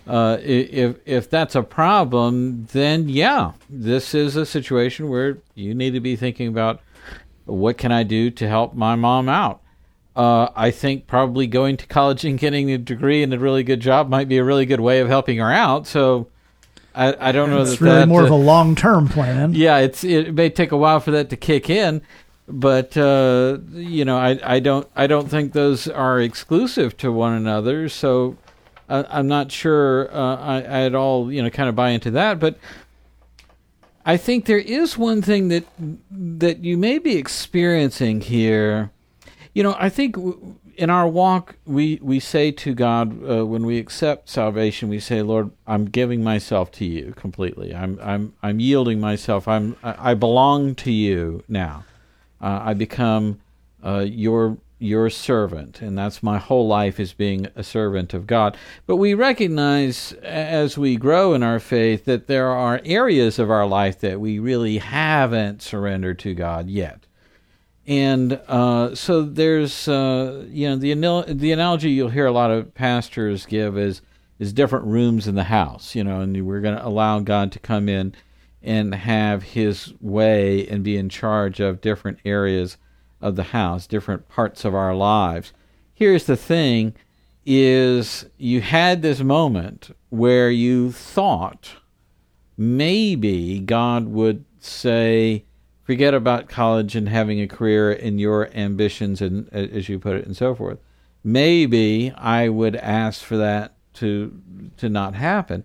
Uh, if if that's a problem, then yeah, this is a situation where you need to be thinking about what can I do to help my mom out? Uh, I think probably going to college and getting a degree and a really good job might be a really good way of helping her out. So I, I don't know. It's that really that, more uh, of a long term plan. yeah, it's it may take a while for that to kick in, but uh, you know, I, I don't I don't think those are exclusive to one another. So I, I'm not sure uh, I, I at all you know kind of buy into that. But I think there is one thing that that you may be experiencing here. You know, I think in our walk, we, we say to God uh, when we accept salvation, we say, "Lord, I'm giving myself to you completely. I'm I'm I'm yielding myself. I'm I I belong to you now. Uh, I become uh, your your servant, and that's my whole life is being a servant of God. But we recognize as we grow in our faith that there are areas of our life that we really haven't surrendered to God yet and uh, so there's uh, you know the anal- the analogy you'll hear a lot of pastors give is is different rooms in the house, you know, and we're going to allow God to come in and have His way and be in charge of different areas of the house, different parts of our lives. Here's the thing: is you had this moment where you thought maybe God would say forget about college and having a career and your ambitions and uh, as you put it and so forth maybe i would ask for that to to not happen.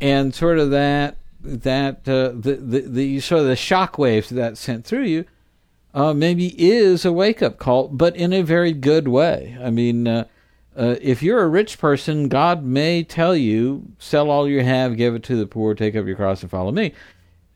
And sort of that that uh, the, the the sort of the shock waves that sent through you uh, maybe is a wake up call but in a very good way. I mean uh, uh, if you're a rich person, God may tell you, sell all you have, give it to the poor, take up your cross, and follow me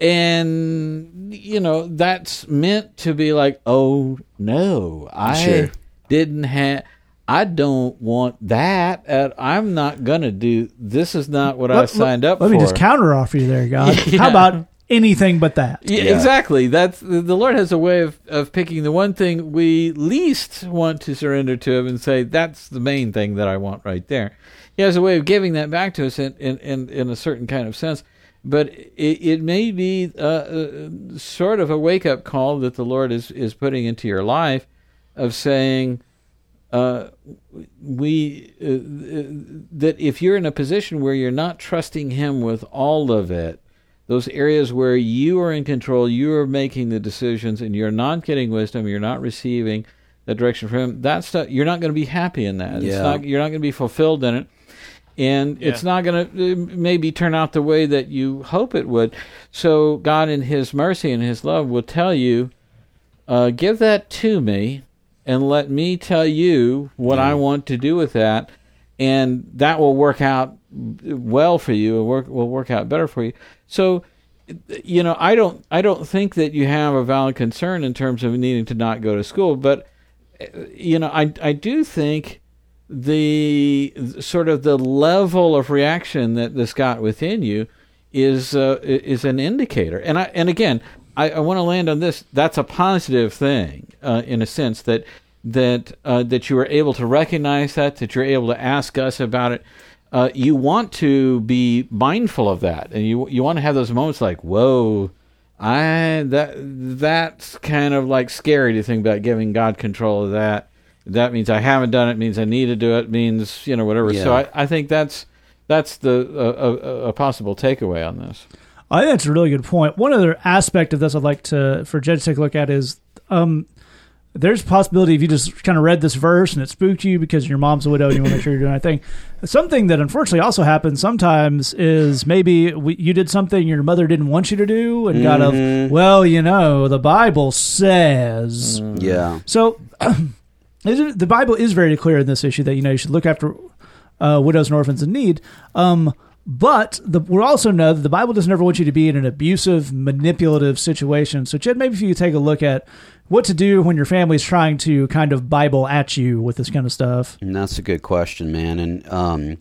and you know that's meant to be like oh no i Sure. didn't have i don't want that uh, i'm not gonna do this is not what i Let- signed up for. Let me just counter offer you there, God. Yeah. How about anything but that? yeah, Yeah. exactly that's the the lord has a way of, of picking the one thing we least want to surrender to him and say that's the main thing that i want right there he has a way of giving that back to us in in, in, in a certain kind of sense but it, it may be uh, uh, sort of a wake up call that the Lord is, is putting into your life of saying, uh, we uh, that if you're in a position where you're not trusting Him with all of it, those areas where you are in control, you are making the decisions, and you're not getting wisdom, you're not receiving the direction from Him. That's not, you're not going to be happy in that. It's Yeah. not, you're not going to be fulfilled in it and Yeah. it's not going to maybe turn out the way that you hope it would. So God, in His mercy and His love, will tell you, uh, "Give that to me, and let me tell you what I want to do with that, and that will work out well for you, and work will work out better for you." So. You know, I don't. I don't think that you have a valid concern in terms of needing to not go to school. But uh, you know, I I do think the sort of the level of reaction that this got within you is uh, is an indicator. And I and again, I, I want to land on this. That's a positive thing uh, in a sense that that uh, that you are able to recognize that that you're able to ask us about it. Uh, you want to be mindful of that, and you you want to have those moments like, "Whoa, I that that's kind of like scary to think about giving God control of that." That means I haven't done it. Means I need to do it. Means you know whatever. So I, I think that's that's the uh, a, a possible takeaway on this. I think that's a really good point. One other aspect of this I'd like to for Jed to take a look at is um, there's a possibility if you just kind of read this verse and it spooked you because your mom's a widow and you want to make sure you're doing the thing. Something that unfortunately also happens sometimes is maybe we, you did something your mother didn't want you to do and got Mhm. a well, you know, the Bible says. Yeah. So, is it- the Bible is very clear in this issue that you know you should look after uh, widows and orphans in need. Um, but the, we also know that the Bible doesn't ever want you to be in an abusive, manipulative situation. So, Jed, maybe if you take a look at what to do when your family's trying to kind of Bible at you with this kind of stuff. And that's a good question, man. And um,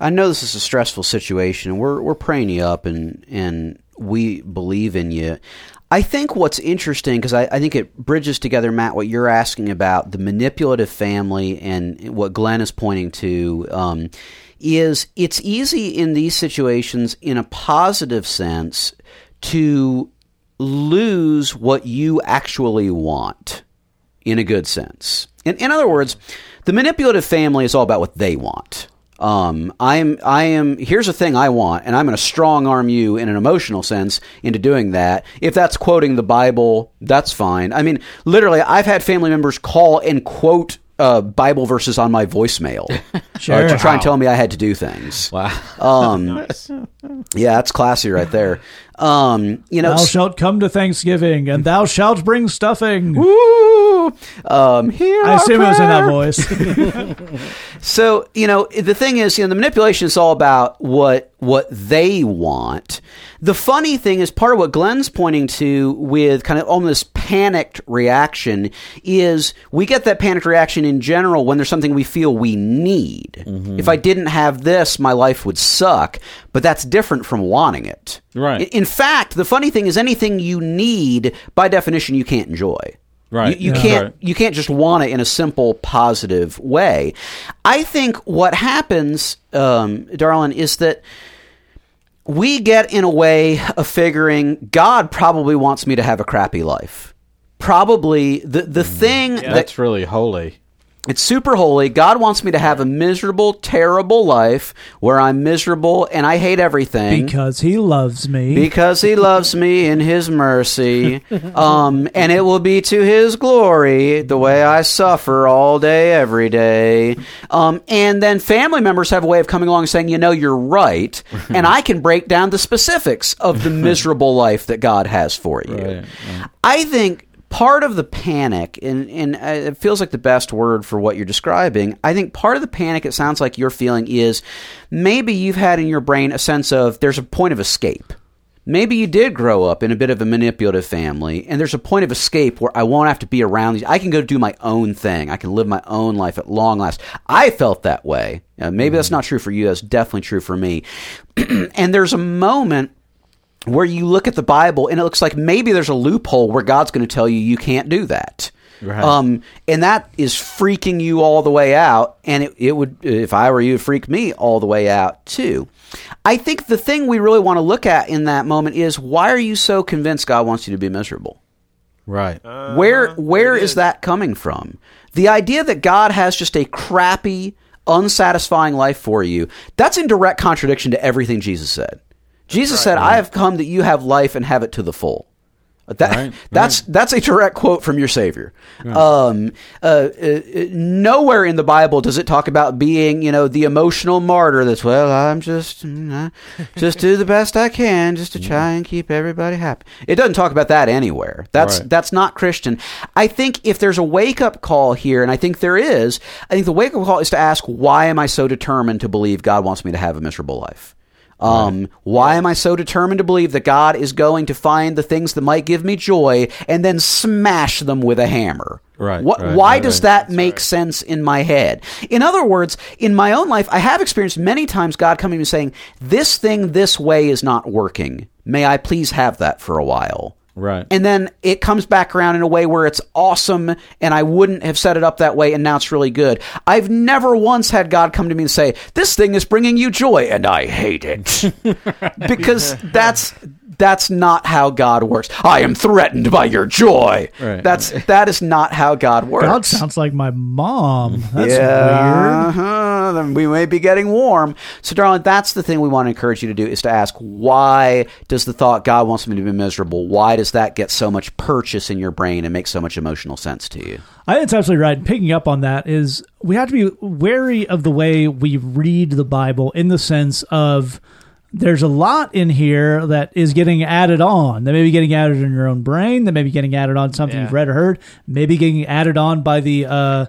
I know this is a stressful situation, and we're we're praying you up, and and we believe in you. I think what's interesting because I, I think it bridges together, Matt, what you're asking about the manipulative family and what Glenn is pointing to. Um, is it's easy in these situations, in a positive sense, to lose what you actually want in a good sense. In, in other words, the manipulative family is all about what they want. Um, I'm, I am, here's a thing I want, and I'm going to strong arm you in an emotional sense into doing that. If that's quoting the Bible, that's fine. I mean, literally, I've had family members call and quote uh, Bible verses on my voicemail Sure. uh, to try and tell me I had to do things. Wow. Um, yeah, that's classy right there. Um, you know, Thou shalt come to Thanksgiving, and thou shalt bring stuffing. Woo! Um, here I are assume it was in that voice. So you know, the thing is, you know, the manipulation is all about what what they want. The funny thing is, part of what Glenn's pointing to with kind of almost panicked reaction is we get that panicked reaction in general when there's something we feel we need. If I didn't have this, my life would suck. But that's different from wanting it. Right. In- In fact, the funny thing is, anything you need, by definition, you can't enjoy. Right. You, you Yeah. can't Right. you can't just want it in a simple positive way. I think what happens, um, darling, is that we get in a way of figuring God probably wants me to have a crappy life. Probably the the thing that That's really holy. It's super holy. God wants me to have a miserable, terrible life where I'm miserable and I hate everything. Because he loves me. because he loves me in his mercy. Um, and it will be to his glory the way i suffer all day every day. Um, and then family members have a way of coming along and saying you know you're right. And i can break down the specifics of the miserable life that god has for you. Right, i think part of the panic and, and uh, it feels like the best word for what you're describing i think part of the panic it sounds like you're feeling is maybe you've had in your brain a sense of there's a point of escape Maybe you did grow up in a bit of a manipulative family, and there's a point of escape where I won't have to be around these. I can go do my own thing. I can live my own life at long last. I felt that way. Uh, maybe that's not true for you. That's definitely true for me. and there's a moment where you look at the Bible and it looks like maybe there's a loophole where God's going to tell you you can't do that. Right. Um, and that is freaking you all the way out. And it, it would, if I were you, it'd freak me all the way out too. I think the thing we really want to look at in that moment is why are you so convinced God wants you to be miserable? Right. where Uh-huh. where There it is is. that coming from? The idea that God has just a crappy, unsatisfying life for you, that's in direct contradiction to everything Jesus said. Jesus said, I have come that you have life and have it to the full. That, Right, that's that's a direct quote from your Savior. Um, uh, uh, uh, nowhere in the Bible does it talk about being, you know, the emotional martyr. That's well, I'm just I just do the best I can just to try and keep everybody happy. It doesn't talk about that anywhere. That's Right. that's not Christian. I think if there's a wake up call here, and I think there is, I think the wake up call is to ask, why am I so determined to believe God wants me to have a miserable life? Um, why am I so determined to believe that God is going to find the things that might give me joy and then smash them with a hammer? Right, What, right, why right, does right. that make sense in my head? In other words, in my own life, I have experienced many times God coming and saying, "This thing this way is not working. May I please have that for a while?" Right. And then it comes back around in a way where it's awesome and I wouldn't have set it up that way and now it's really good. I've never once had God come to me and say, "This thing is bringing you joy and I hate it." because that's that's not how God works. I am threatened by your joy. Right. That's that is not how God works. God sounds like my mom. That's yeah, weird. uh-huh, then we may be getting warm. So, darling, that's the thing we want to encourage you to do is to ask, why does the thought God wants me to be miserable? Why does that get so much purchase in your brain and make so much emotional sense to you? I think it's absolutely right. Picking up on that is we have to be wary of the way we read the Bible in the sense of there's a lot in here that is getting added on. That may be getting added in your own brain. That may be getting added on something Yeah. you've read or heard. Maybe getting added on by the uh,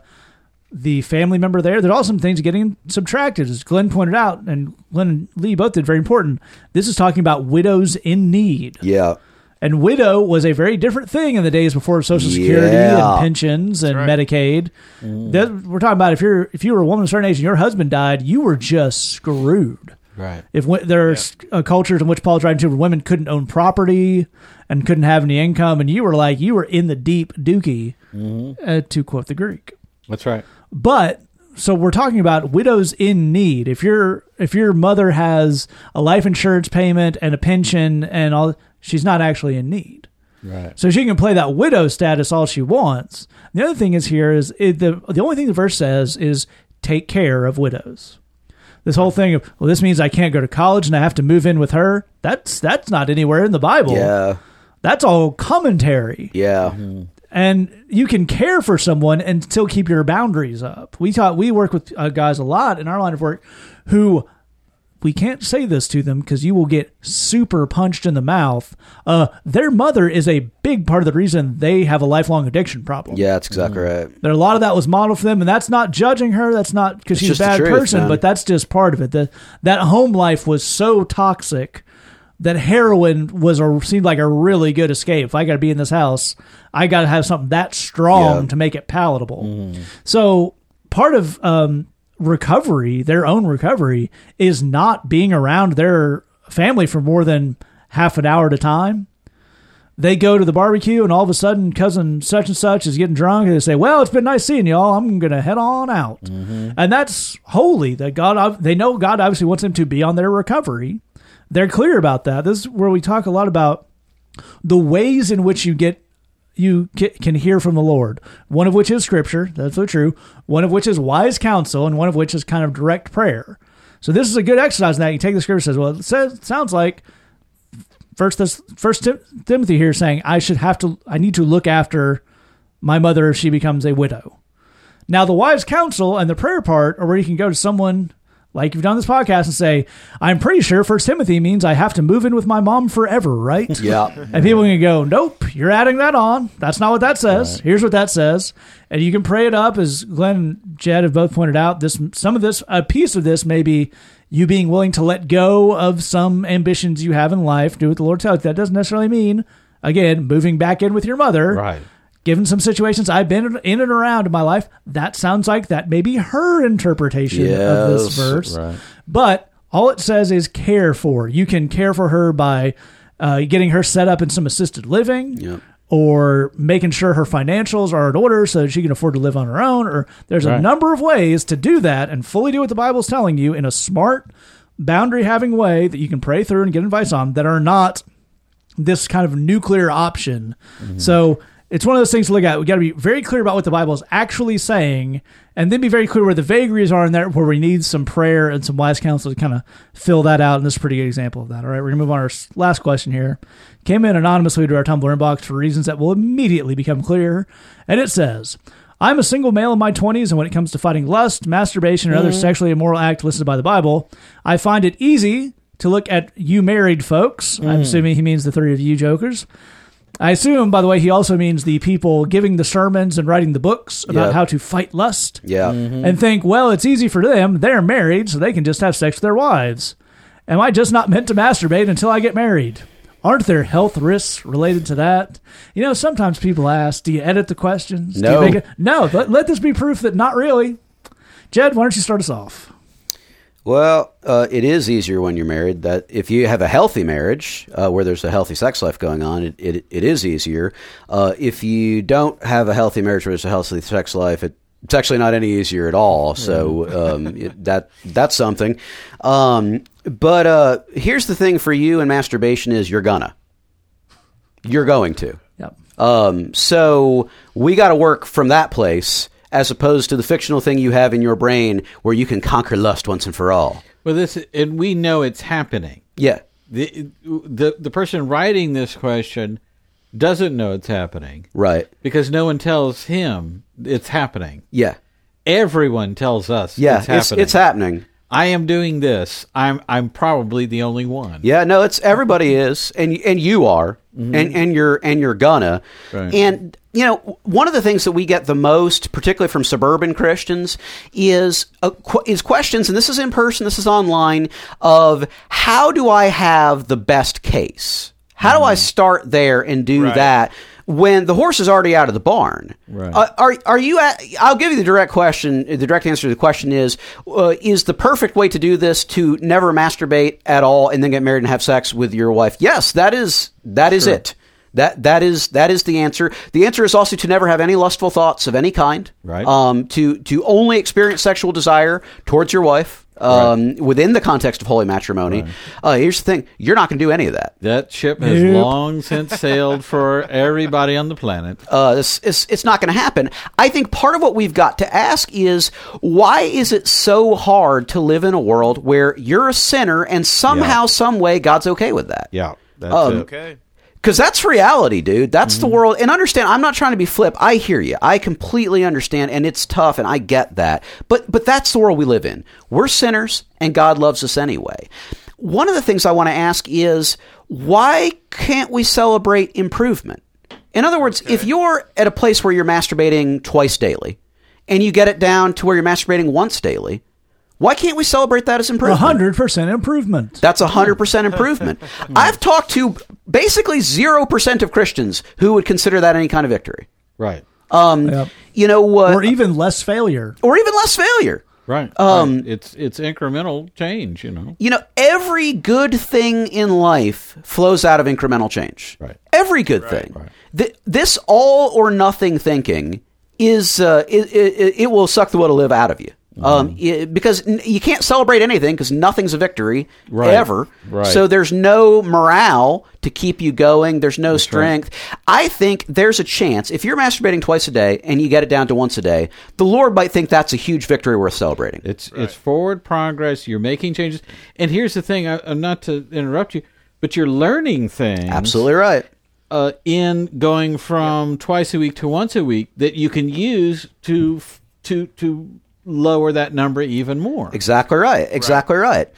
the family member there. There's also some things getting subtracted, as Glenn pointed out, and Glenn and Lee both did. Very important. This is talking about widows in need. Yeah. And widow was a very different thing in the days before Social Security Yeah. and pensions and right. Medicaid. That, we're talking about if you're if you were a woman of a certain age and your husband died, you were just screwed. Right. If w- there's uh, cultures in which Paul's writing to where women couldn't own property and couldn't have any income, and you were like you were in the deep dookie, uh, to quote the Greek. That's right. But so we're talking about widows in need. If your if your mother has a life insurance payment and a pension and all, she's not actually in need. Right. So she can play that widow status all she wants. The other thing is here is it, the the only thing the verse says is take care of widows. This whole thing of well, this means I can't go to college and I have to move in with her. That's that's not anywhere in the Bible. Yeah. That's all commentary. Yeah. And you can care for someone and still keep your boundaries up. We taught we work with uh, guys a lot in our line of work who we can't say this to them because you will get super punched in the mouth. Uh, their mother is a big part of the reason they have a lifelong addiction problem. Yeah, that's exactly right. There a lot of that was modeled for them, and that's not judging her. That's not because she's a bad truth, person, man. but that's just part of it. That that home life was so toxic that heroin was a seemed like a really good escape. If I got to be in this house, I got to have something that strong Yeah. to make it palatable. So part of um, recovery, their own recovery, is not being around their family for more than half an hour at a time. They go to the barbecue and all of a sudden cousin such and such is getting drunk and they say well it's been nice seeing y'all. I'm gonna head on out. Mm-hmm. And that's holy that god they know god obviously wants them to be on their recovery. They're clear about that. This is where we talk a lot about the ways in which you get you can hear from the lord. One of which is scripture that's so true. One of which is wise counsel and one of which is kind of direct prayer. So this is a good exercise that. You take the scripture says well it says sounds like first this first Tim- timothy here saying i should have to i need to look after my mother if she becomes a widow. Now the wise counsel and the prayer part are where you can go to someone like you've done this podcast and say i'm pretty sure first timothy means i have to move in with my mom forever right Yeah. and people can go, nope, you're adding that on. That's not what that says. Here's what that says. And you can pray it up, as Glenn and Jed have both pointed out. This some of this, a piece of this may be you being willing to let go of some ambitions you have in life, do what the Lord tells you. That doesn't necessarily mean, again, moving back in with your mother. Right. Given some situations I've been in and around in my life, that sounds like that may be her interpretation of this verse. right. But all it says is care for. You can care for her by uh, getting her set up in some assisted living. Yep. Or making sure her financials are in order so that she can afford to live on her own. Or there's a number of ways to do that and fully do what the Bible's telling you in a smart, boundary having way that you can pray through and get advice on that are not this kind of nuclear option. So it's one of those things to look at. We got to be very clear about what the Bible is actually saying, and then be very clear where the vagaries are in there, where we need some prayer and some wise counsel to kind of fill that out. And this is a pretty good example of that. All right, we're gonna move on to our last question here. Came in anonymously to our Tumblr inbox for reasons that will immediately become clear, and it says. I'm a single male in my 20s, and when it comes to fighting lust, masturbation, or other mm-hmm. sexually immoral act listed by the Bible, I find it easy to look at you married folks. I'm mm. assuming he means the three of you jokers. I assume, by the way, he also means the people giving the sermons and writing the books about Yep. how to fight lust Yeah. Mm-hmm. and think, well, it's easy for them. They're married, so they can just have sex with their wives. Am I just not meant to masturbate until I get married? Aren't there health risks related to that? You know, sometimes people ask, do you edit the questions? Do you No. make it- no, let, let this be proof that not really. Jed, why don't you start us off? Well, uh, it is easier when you're married. That if you have a healthy marriage uh, where there's a healthy sex life going on, it, it, it is easier. Uh, if you don't have a healthy marriage where there's a healthy sex life, it, it's actually not any easier at all. So um, it, that that's something. Um, but uh, here's the thing for you and masturbation is you're gonna, you're going to. Yep. Um, so we got to work from that place as opposed to the fictional thing you have in your brain where you can conquer lust once and for all. Well, this and we know it's happening. Yeah. The the the person writing this question doesn't know it's happening Right. because no one tells him it's happening. Yeah. Everyone tells us Yeah. it's It's, happening. it's happening. I am doing this. I'm I'm probably the only one. Yeah. No, it's everybody is, and and you are, mm-hmm. and and you're and you're gonna, Right. and you know one of the things that we get the most, particularly from suburban Christians, is uh, qu- is questions, and this is in person, this is online, of how do I have the best case? How do I start there and do Right. that? when the horse is already out of the barn. Right. Uh, are are you? At, I'll give you the direct question. The direct answer to the question is: uh, Is the perfect way to do this to never masturbate at all and then get married and have sex with your wife? Yes, that is that is it. That that is that is the answer. The answer is also to never have any lustful thoughts of any kind. Right. Um. To to only experience sexual desire towards your wife. um, within the context of holy matrimony. Uh, here's the thing: you're not going to do any of that. That ship has Nope. long since sailed for everybody on the planet. Uh, it's, it's, it's not going to happen. I think part of what we've got to ask is why is it so hard to live in a world where you're a sinner and somehow, Yeah. some way, God's okay with that? Yeah, that's Um, it. Okay. Because that's reality, dude. That's the mm-hmm. world. And understand, I'm not trying to be flip. I hear you. I completely understand, and it's tough, and I get that. But but that's the world we live in. We're sinners, and God loves us anyway. One of the things I want to ask is why can't we celebrate improvement? In other words, if you're at a place where you're masturbating twice daily, and you get it down to where you're masturbating once daily, why can't we celebrate that as improvement? hundred percent improvement. That's a hundred percent improvement. I've talked to basically zero percent of Christians who would consider that any kind of victory. Right, Um, Yep. You know what? or even less failure. or even less failure. right. Um, right. It's it's incremental change. You know. You know, every good thing in life flows out of incremental change. Right. Every good thing. Th- this all or nothing thinking is uh, it, it, it will suck the will to live out of you. Mm-hmm. Um, i- because you can't celebrate anything because nothing's a victory Right. ever. Right. So there's no morale to keep you going. There's no strength. I think there's a chance if you're masturbating twice a day and you get it down to once a day, the Lord might think that's a huge victory worth celebrating. It's it's forward progress. You're making changes, and here's the thing. I, I'm not to interrupt you, but you're learning things. Absolutely right. uh, in going from twice a week to once a week that you can use to to to lower that number even more. Exactly right. Exactly right.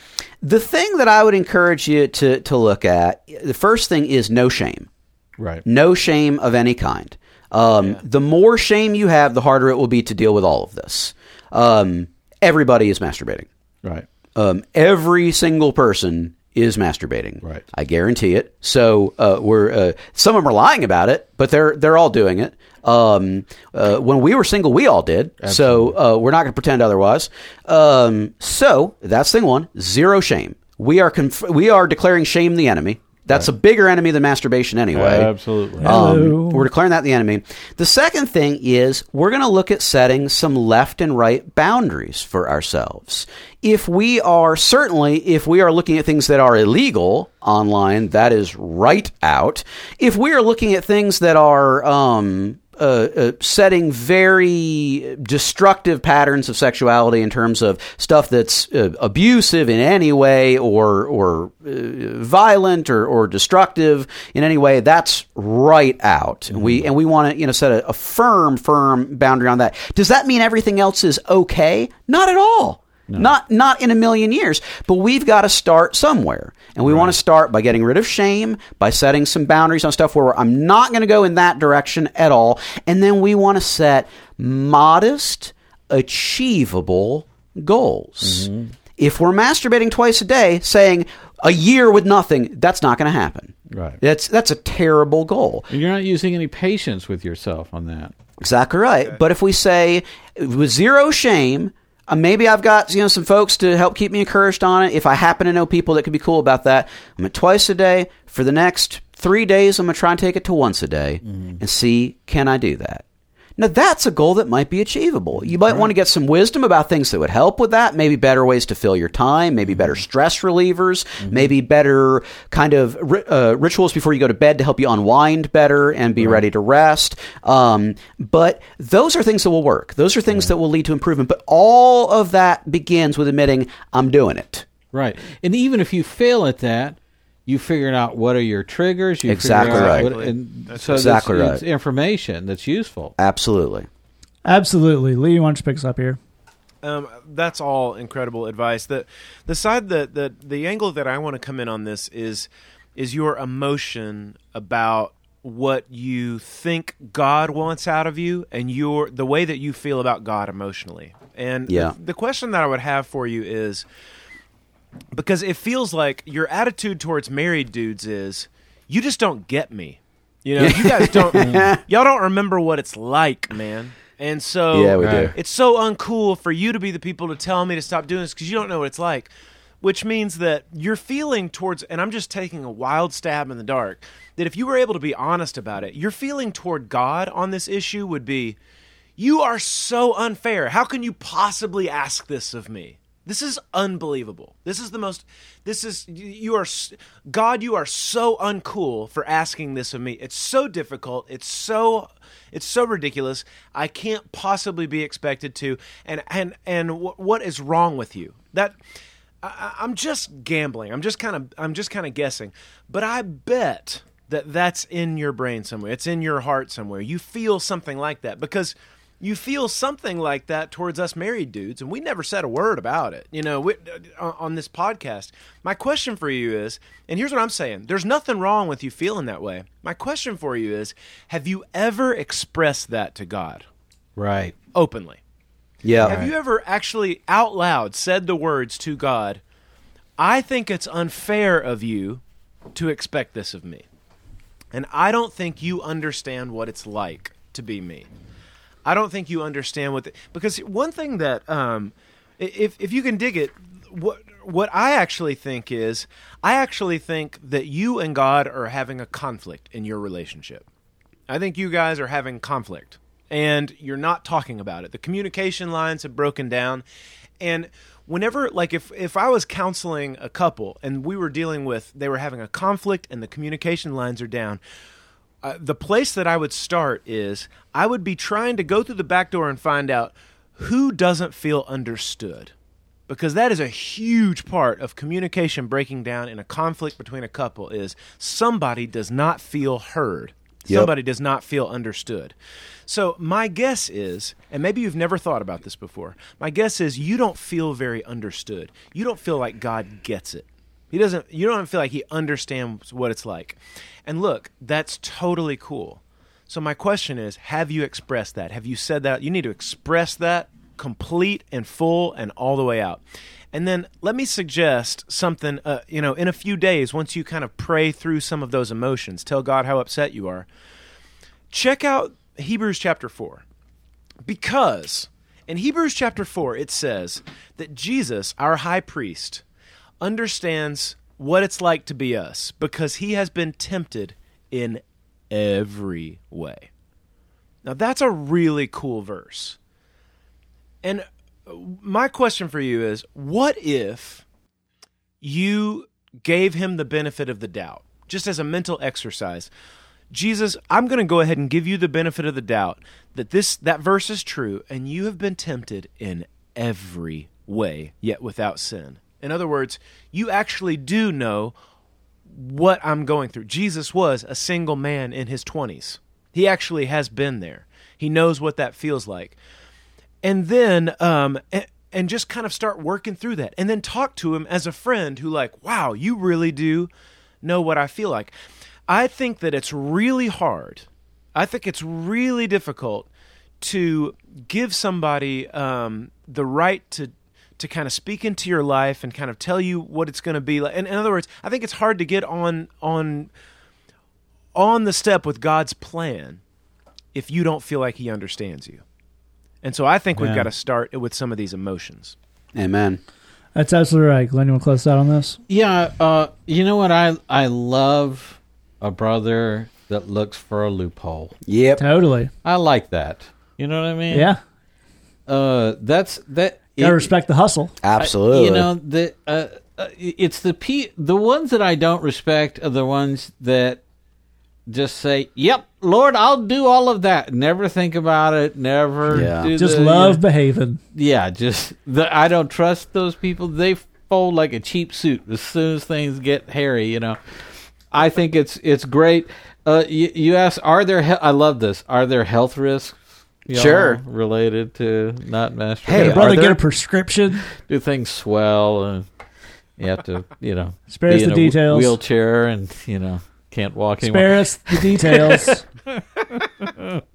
The thing that I would encourage you to, to look at, the first thing is no shame. Right. No shame of any kind. Um, The more shame you have, the harder it will be to deal with all of this. Um, everybody is masturbating. Right. Um, every single person is masturbating. Right. I guarantee it. So uh, we're uh, some of them are lying about it, but they're they're all doing it. Um, uh, when we were single, we all did. So uh, we're not going to pretend otherwise. Um, so that's thing one: zero shame. We are conf- we are declaring shame the enemy. That's a bigger enemy than masturbation anyway. Absolutely. Um, we're declaring that the enemy. The second thing is we're going to look at setting some left and right boundaries for ourselves. If we are certainly, if we are looking at things that are illegal online, that is right out. If we are looking at things that are um, uh, uh, setting very destructive patterns of sexuality in terms of stuff that's uh, abusive in any way or or uh, violent or, or destructive in any way that's right out. And we and we want to you know set a, a firm firm boundary on that. Does that mean everything else is okay? Not at all not not in a million years. But we've got to start somewhere. And we want to start by getting rid of shame by setting some boundaries on stuff where i'm not going to go in that direction at all. And then we want to set modest achievable goals. Mm-hmm. If we're masturbating twice a day saying a year with nothing that's not going to happen. Right. that's that's a terrible goal. And you're not using any patience with yourself on that. Exactly right. But if we say with zero shame, uh, maybe I've got you know some folks to help keep me encouraged on it. If I happen to know people that could be cool about that, I'm at twice a day for the next three days. I'm gonna try and take it to once a day and see can I do that. Now that's a goal that might be achievable. You might want to get some wisdom about things that would help with that. Maybe better ways to fill your time. Maybe better stress relievers. Maybe better kind of uh, rituals before you go to bed to help you unwind better and be ready to rest. Um, but those are things that will work. Those are things that will lead to improvement. But all of that begins with admitting I'm doing it. Right. And even if you fail at that, you figured out what are your triggers. You Exactly out right. What, and so exactly that's, it's right. information that's useful. Absolutely. Absolutely. Lee, why don't you pick us up here? Um, that's all incredible advice. The the side that the the angle that I want to come in on this is is your emotion about what you think God wants out of you and your the way that you feel about God emotionally. And Yeah. the, the question that I would have for you is because it feels like your attitude towards married dudes is you just don't get me. You know, you guys don't y'all don't remember what it's like, man. And so Yeah, we do. It's so uncool for you to be the people to tell me to stop doing this because you don't know what it's like. Which means that you're feeling towards, and I'm just taking a wild stab in the dark, that if you were able to be honest about it, your feeling toward God on this issue would be, you are so unfair. How can you possibly ask this of me? This is unbelievable. This is the most. This is you are God. You are so uncool for asking this of me. It's so difficult. It's so it's so ridiculous. I can't possibly be expected to. And and and what is wrong with you? That I, I'm just gambling. I'm just kind of I'm just kind of guessing. But I bet that that's in your brain somewhere. It's in your heart somewhere. You feel something like that because you feel something like that towards us married dudes, and we never said a word about it. You know, we, uh, on this podcast. My question for you is, and here's what I'm saying: There's nothing wrong with you feeling that way. My question for you is, have you ever expressed that to God Right. openly? Yeah. Have you ever actually out loud said the words to God, I think it's unfair of you to expect this of me. And I don't think you understand what it's like to be me. I don't think you understand what the, because one thing that um, if if you can dig it, what what I actually think is I actually think that you and God are having a conflict in your relationship. I think you guys are having conflict and you're not talking about it. The communication lines have broken down. And whenever like if if I was counseling a couple and we were dealing with they were having a conflict and the communication lines are down, uh, the place that I would start is I would be trying to go through the back door and find out who doesn't feel understood. Because that is a huge part of communication breaking down in a conflict between a couple is somebody does not feel heard. Yep. Somebody does not feel understood. So my guess is, and maybe you've never thought about this before. My guess is you don't feel very understood. You don't feel like God gets it. He doesn't you don't feel like he understands what it's like. And look, that's totally cool. So my question is, have you expressed that? Have you said that? You need to express that complete and full and all the way out. And then let me suggest something, uh, you know, in a few days, once you kind of pray through some of those emotions, tell God how upset you are, check out Hebrews chapter 4. Because in Hebrews chapter 4, it says that Jesus, our high priest, understands what it's like to be us because he has been tempted in every way. Now, that's a really cool verse. And uh, my question for you is what if you gave him the benefit of the doubt, just as a mental exercise? Jesus, I'm going to go ahead and give you the benefit of the doubt that this that verse is true and you have been tempted in every way yet without sin. In other words, you actually do know what I'm going through. Jesus was a single man in his 20s. He actually has been there. He knows what that feels like. And then um and, and just kind of start working through that and then talk to him as a friend who like, "Wow, you really do know what I feel like." I think that it's really hard. I think it's really difficult to give somebody um, the right to to kind of speak into your life and kind of tell you what it's going to be like. In, in other words, I think it's hard to get on on on the step with God's plan if you don't feel like He understands you. And so I think we've got to start with some of these emotions. Amen. That's absolutely right. Glenn, you want to close out on this? Yeah, uh, you know what? I I love a brother that looks for a loophole. Yep. Totally. I like that. You know what I mean? Yeah. Uh, that's that. Gotta it- respect the hustle. Absolutely. You know the uh, uh, it's the p the ones that I don't respect are the ones that just say, "Yep, Lord, I'll do all of that." Never think about it. Never. Yeah. do Just the- love behaving. Yeah, just the, I don't trust those people. They fold like a cheap suit as soon as things get hairy. You know, I think it's it's great. Uh, you, you ask, are there? He- I love this. Are there health risks? Y'all, Sure. related to not masturbating. Hey, Can a are brother get a prescription? do things swell and you have to, you know, Spare us the a w- details. wheelchair and you know can't walk anymore. Spare us the details.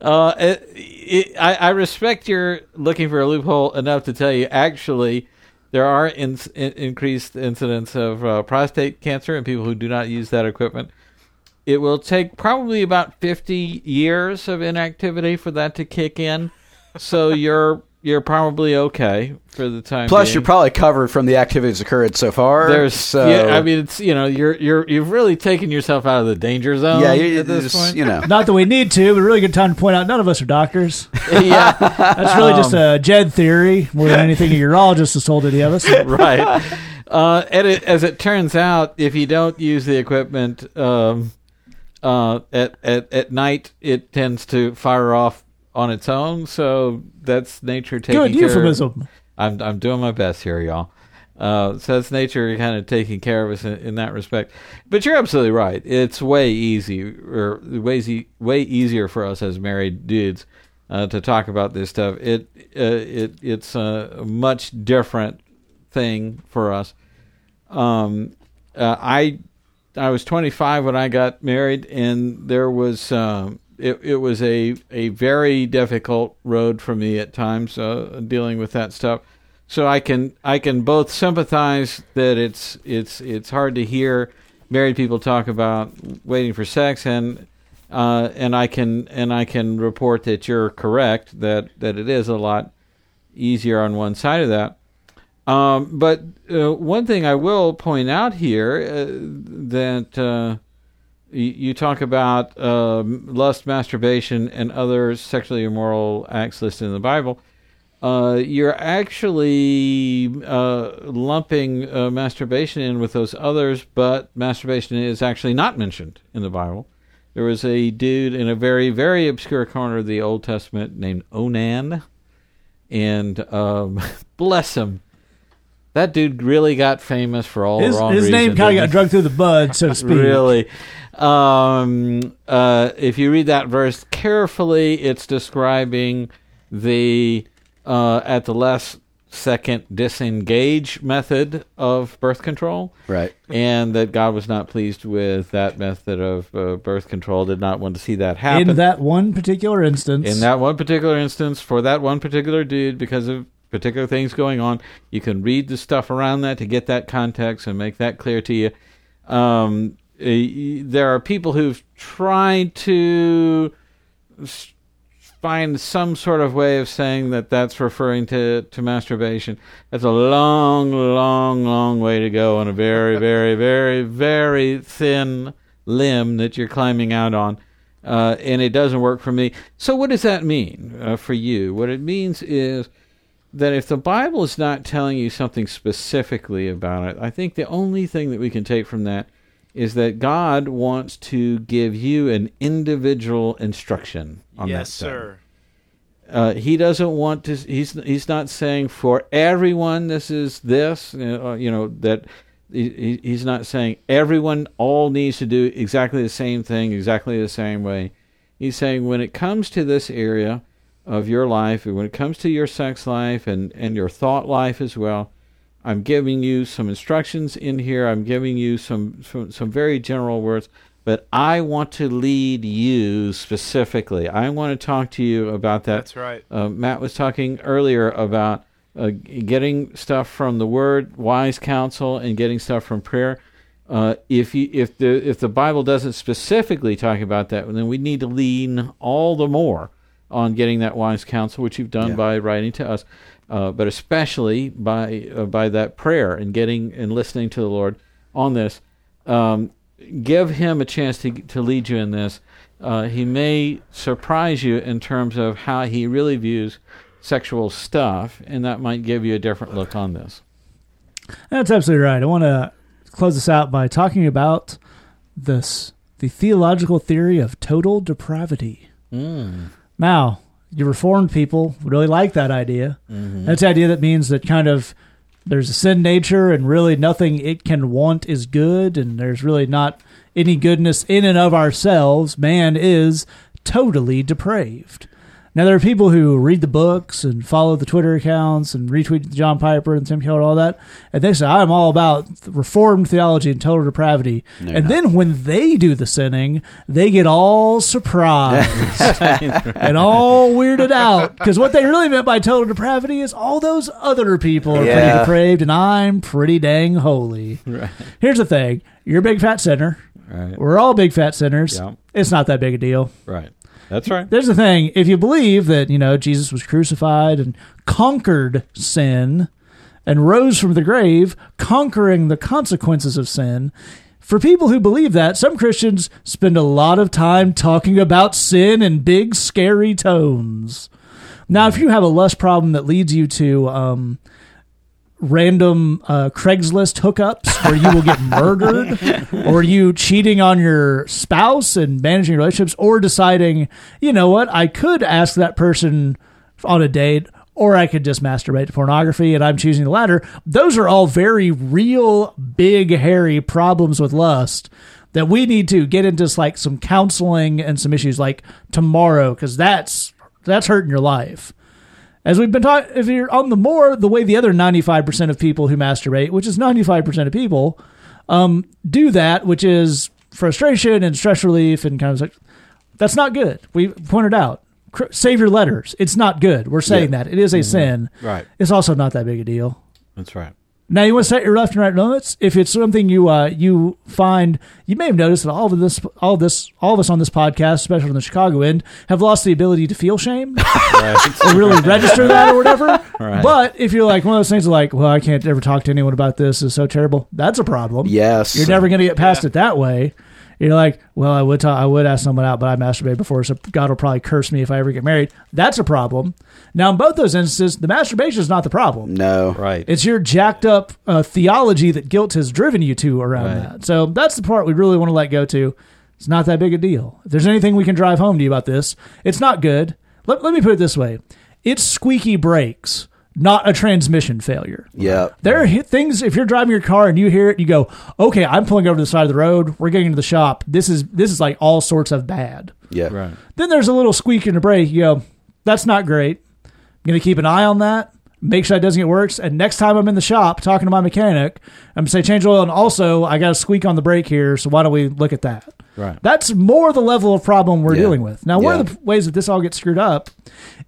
Uh, it, it, I, I respect your looking for a loophole enough to tell you actually there are in, in, increased incidents of uh, prostate cancer in people who do not use that equipment. It will take probably about 50 years of inactivity for that to kick in. So your you're probably okay for the time. Plus, being. you're probably covered from the activities occurred so far. There's, so yeah, I mean, it's you know, you're you're you've really taken yourself out of the danger zone. yeah, you, at this just, point. you know. Not that we need to, but a really good time to point out none of us are doctors. yeah, That's really just a Jed theory more than anything a urologist has told any of us. right. Uh, and it, as it turns out, if you don't use the equipment um, uh, at, at at night, it tends to fire off on its own. So that's nature taking Good care euphemism. I'm I'm doing my best here, y'all. Uh, so that's nature kind of taking care of us in, in, that respect. But you're absolutely right. It's way easy or way way easier for us as married dudes uh, to talk about this stuff. It uh, it it's a much different thing for us. Um, uh, I I was 25 when I got married, and there was um, it, it was a a very difficult road for me at times uh, dealing with that stuff. So I can I can both sympathize that it's it's it's hard to hear married people talk about waiting for sex, and uh, and I can and I can report that you're correct that that it is a lot easier on one side of that. Um, but uh, one thing I will point out here uh, that uh, you, you, talk about um, lust, masturbation, and other sexually immoral acts listed in the Bible. Uh, you're actually uh, lumping uh, masturbation in with those others, but masturbation is actually not mentioned in the Bible. There was a dude in a very, very obscure corner of the Old Testament named Onan, and um, bless him that dude really got famous for all his, the wrong his reasons. name kind of got drugged through the bud, so to speak. really. Um, uh, if you read that verse carefully, it's describing the uh, at the last second disengage method of birth control. Right. And that God was not pleased with that method of uh, birth control, did not want to see that happen. In that one particular instance. In that one particular instance, for that one particular dude, because of particular things going on. You can read the stuff around that to get that context and make that clear to you. Um, there are people who've tried to find some sort of way of saying that that's referring to, to masturbation. That's a long, long, long way to go on a very, very, very, very thin limb that you're climbing out on. Uh, and it doesn't work for me. So, what does that mean uh, for you? What it means is that if the Bible is not telling you something specifically about it, I think the only thing that we can take from that is that God wants to give you an individual instruction on yes, that. sir. Uh, he doesn't want to. He's he's not saying for everyone this is this. Uh, you know that he, he's not saying everyone all needs to do exactly the same thing exactly the same way. He's saying when it comes to this area, of your life, and when it comes to your sex life and, and your thought life as well, I'm giving you some instructions in here. I'm giving you some, some, some very general words, but I want to lead you specifically. I want to talk to you about that. That's right. Uh, Matt was talking earlier about uh, getting stuff from the Word, wise counsel, and getting stuff from prayer. Uh, if you, if the if the Bible doesn't specifically talk about that, then we need to lean all the more on getting that wise counsel, which you've done yeah. by writing to us, uh, but especially by uh, by that prayer and getting and listening to the Lord on this. Um, give Him a chance to to lead you in this. Uh, he may surprise you in terms of how He really views sexual stuff, and that might give you a different look on this. That's absolutely right. I want to close this out by talking about this the theological theory of total depravity. Mm. Now, you reformed people really like that idea. Mm-hmm. That's the idea that means that kind of there's a sin nature and really nothing it can want is good and there's really not any goodness in and of ourselves. Man is totally depraved. Now there are people who read the books and follow the Twitter accounts and retweet John Piper and Tim Keller and all that, and they say I'm all about reformed theology and total depravity. No, and then when they do the sinning, they get all surprised and all weirded out because what they really meant by total depravity is all those other people are Yeah. pretty depraved and I'm pretty dang holy. Right. Here's the thing: you're a big fat sinner. Right. We're all big fat sinners. Yeah. It's not that big a deal. Right. That's right. There's the thing. If you believe that, you know, Jesus was crucified and conquered sin and rose from the grave, conquering the consequences of sin, for people who believe that, some Christians spend a lot of time talking about sin in big, scary tones. Now, if you have a lust problem that leads you to um, random uh, Craigslist hookups where you will get murdered, or you cheating on your spouse and managing relationships, or deciding, you know what, I could ask that person on a date, or I could just masturbate to pornography, and I'm choosing the latter. Those are all very real, big, hairy problems with lust that we need to get into like some counseling and some issues like tomorrow because that's that's hurting your life. As we've been talking, if you're on the more the way the other 95% of people who masturbate, which is 95% of people, um, do that, which is frustration and stress relief and kind of like, that's not good. We pointed out. Save your letters. It's not good. We're saying that. It is a sin. Right. It's also not that big a deal. That's right. Now you want to set your left and right limits. If it's something you uh, you find, you may have noticed that all of this, all of this, all of us on this podcast, especially on the Chicago end, have lost the ability to feel shame or really register that or whatever. Right. But if you're like one of those things, like, well, I can't ever talk to anyone about this. It's so terrible. That's a problem. Yes. you're never going to get past it that way. You're like, well, I would talk, I would ask someone out, but I masturbated before, so God will probably curse me if I ever get married. That's a problem. Now, in both those instances, the masturbation is not the problem. No. Right. It's your jacked up uh, theology that guilt has driven you to around Right. that. So that's the part we really want to let go to. It's not that big a deal. If there's anything we can drive home to you about this, it's not good. Let, let me put it this way it's squeaky brakes, not a transmission failure. Yeah. There are things if you're driving your car and you hear it, you go, "Okay, I'm pulling over to the side of the road. We're getting to the shop. This is this is like all sorts of bad." Yeah. Right. Then there's a little squeak in the brake. You go, "That's not great. I'm going to keep an eye on that. Make sure that doesn't get worse. And next time I'm in the shop talking to my mechanic, I'm going to say change oil. And also, I got a squeak on the brake here. So why don't we look at that?" Right. That's more the level of problem we're Yeah. dealing with. Now, one of the ways that this all gets screwed up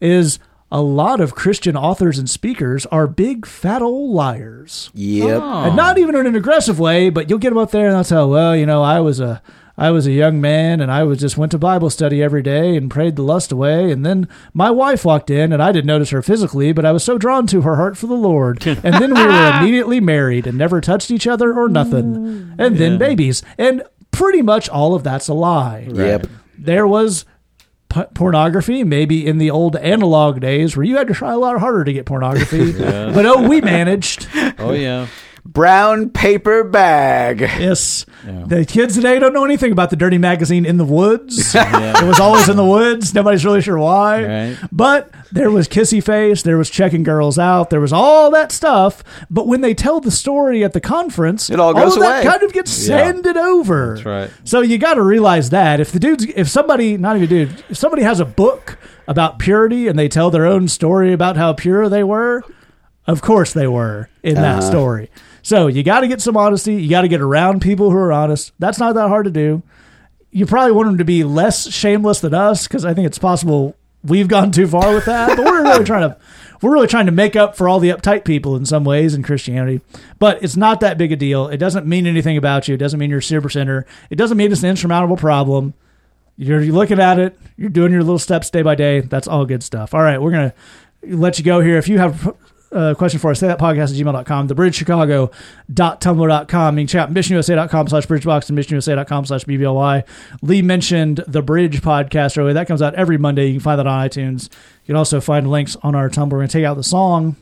is a lot of Christian authors and speakers are big fat old liars. Yep. And not even in an aggressive way, but you'll get them up there and they'll tell, well, you know, I was a I was a young man and I was just went to Bible study every day and prayed the lust away and then my wife walked in and I didn't notice her physically, but I was so drawn to her heart for the Lord. and then we were immediately married and never touched each other or nothing. Mm. And then babies. And pretty much all of that's a lie Yep. there was p- pornography maybe in the old analog days where you had to try a lot harder to get pornography. But oh we managed. Oh yeah. Brown paper bag. yes the kids today don't know anything about the dirty magazine in the woods it was always in the woods nobody's really sure why Right. but there was kissy face there was checking girls out there was all that stuff but when they tell the story at the conference It all goes of that away. kind of gets Yeah. sanded over That's right. so you got to realize that if the dudes, if somebody, not even dude, if somebody has a book about purity and they tell their own story about how pure they were, of course they were in that Uh-huh. story. So you got to get some honesty. You got to get around people who are honest. That's not that hard to do. You probably want them to be less shameless than us because I think it's possible we've gone too far with that. But we're really trying to we're really trying to make up for all the uptight people in some ways in Christianity. But it's not that big a deal. It doesn't mean anything about you. It doesn't mean you're a super sinner. It doesn't mean it's an insurmountable problem. You're, looking at it. You're doing your little steps day by day. That's all good stuff. All right, we're gonna let you go here. If you have a question for us, say that podcast at gmail.com, thebridgechicago.tumblr.com. You can check missionusa.com slash bridgebox and missionusa.com slash BBLY. Lee mentioned the Bridge podcast earlier. That comes out every Monday. You can find that on iTunes. You can also find links on our Tumblr. We're going to take out the song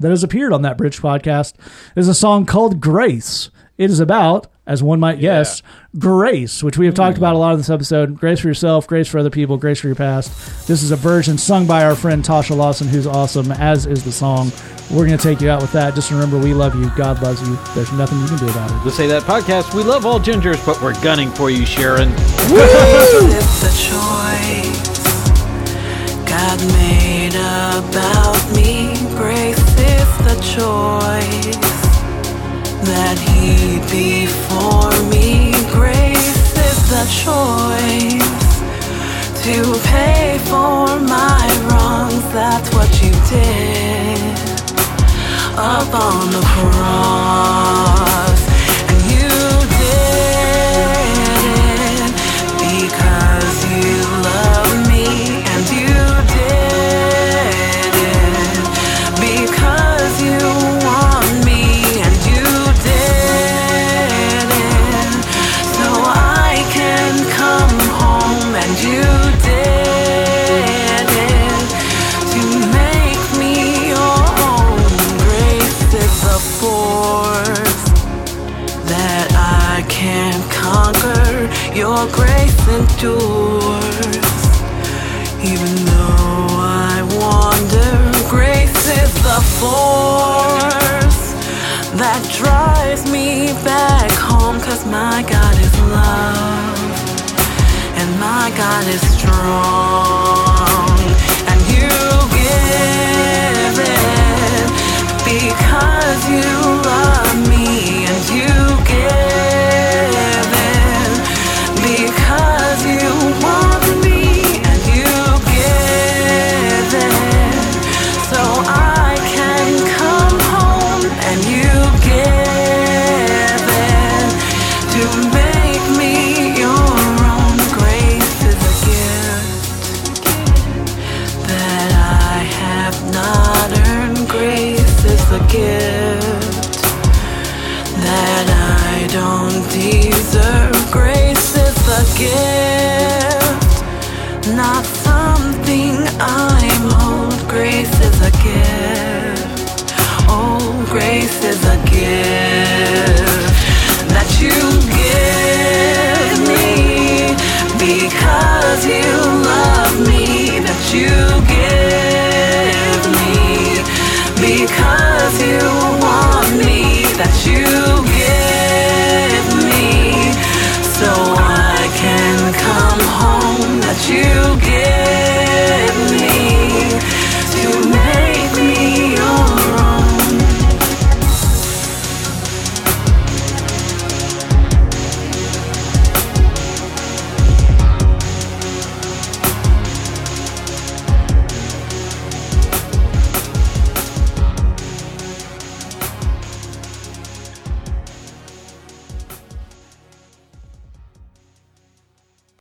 that has appeared on that Bridge podcast. Is a song called Grace. It is about, as one might guess, grace, which we have talked mm. about a lot in this episode. Grace for yourself, grace for other people, grace for your past. This is a version sung by our friend Tasha Lawson, who's awesome, as is the song. We're going to take you out with that. Just remember, we love you. God loves you. There's nothing you can do about it. The Say That podcast. We love all gingers, but we're gunning for you, Sharon. It's a choice God made about me. Grace is the choice that He be for me. Grace is the choice to pay for my wrongs. That's what you did up on the cross.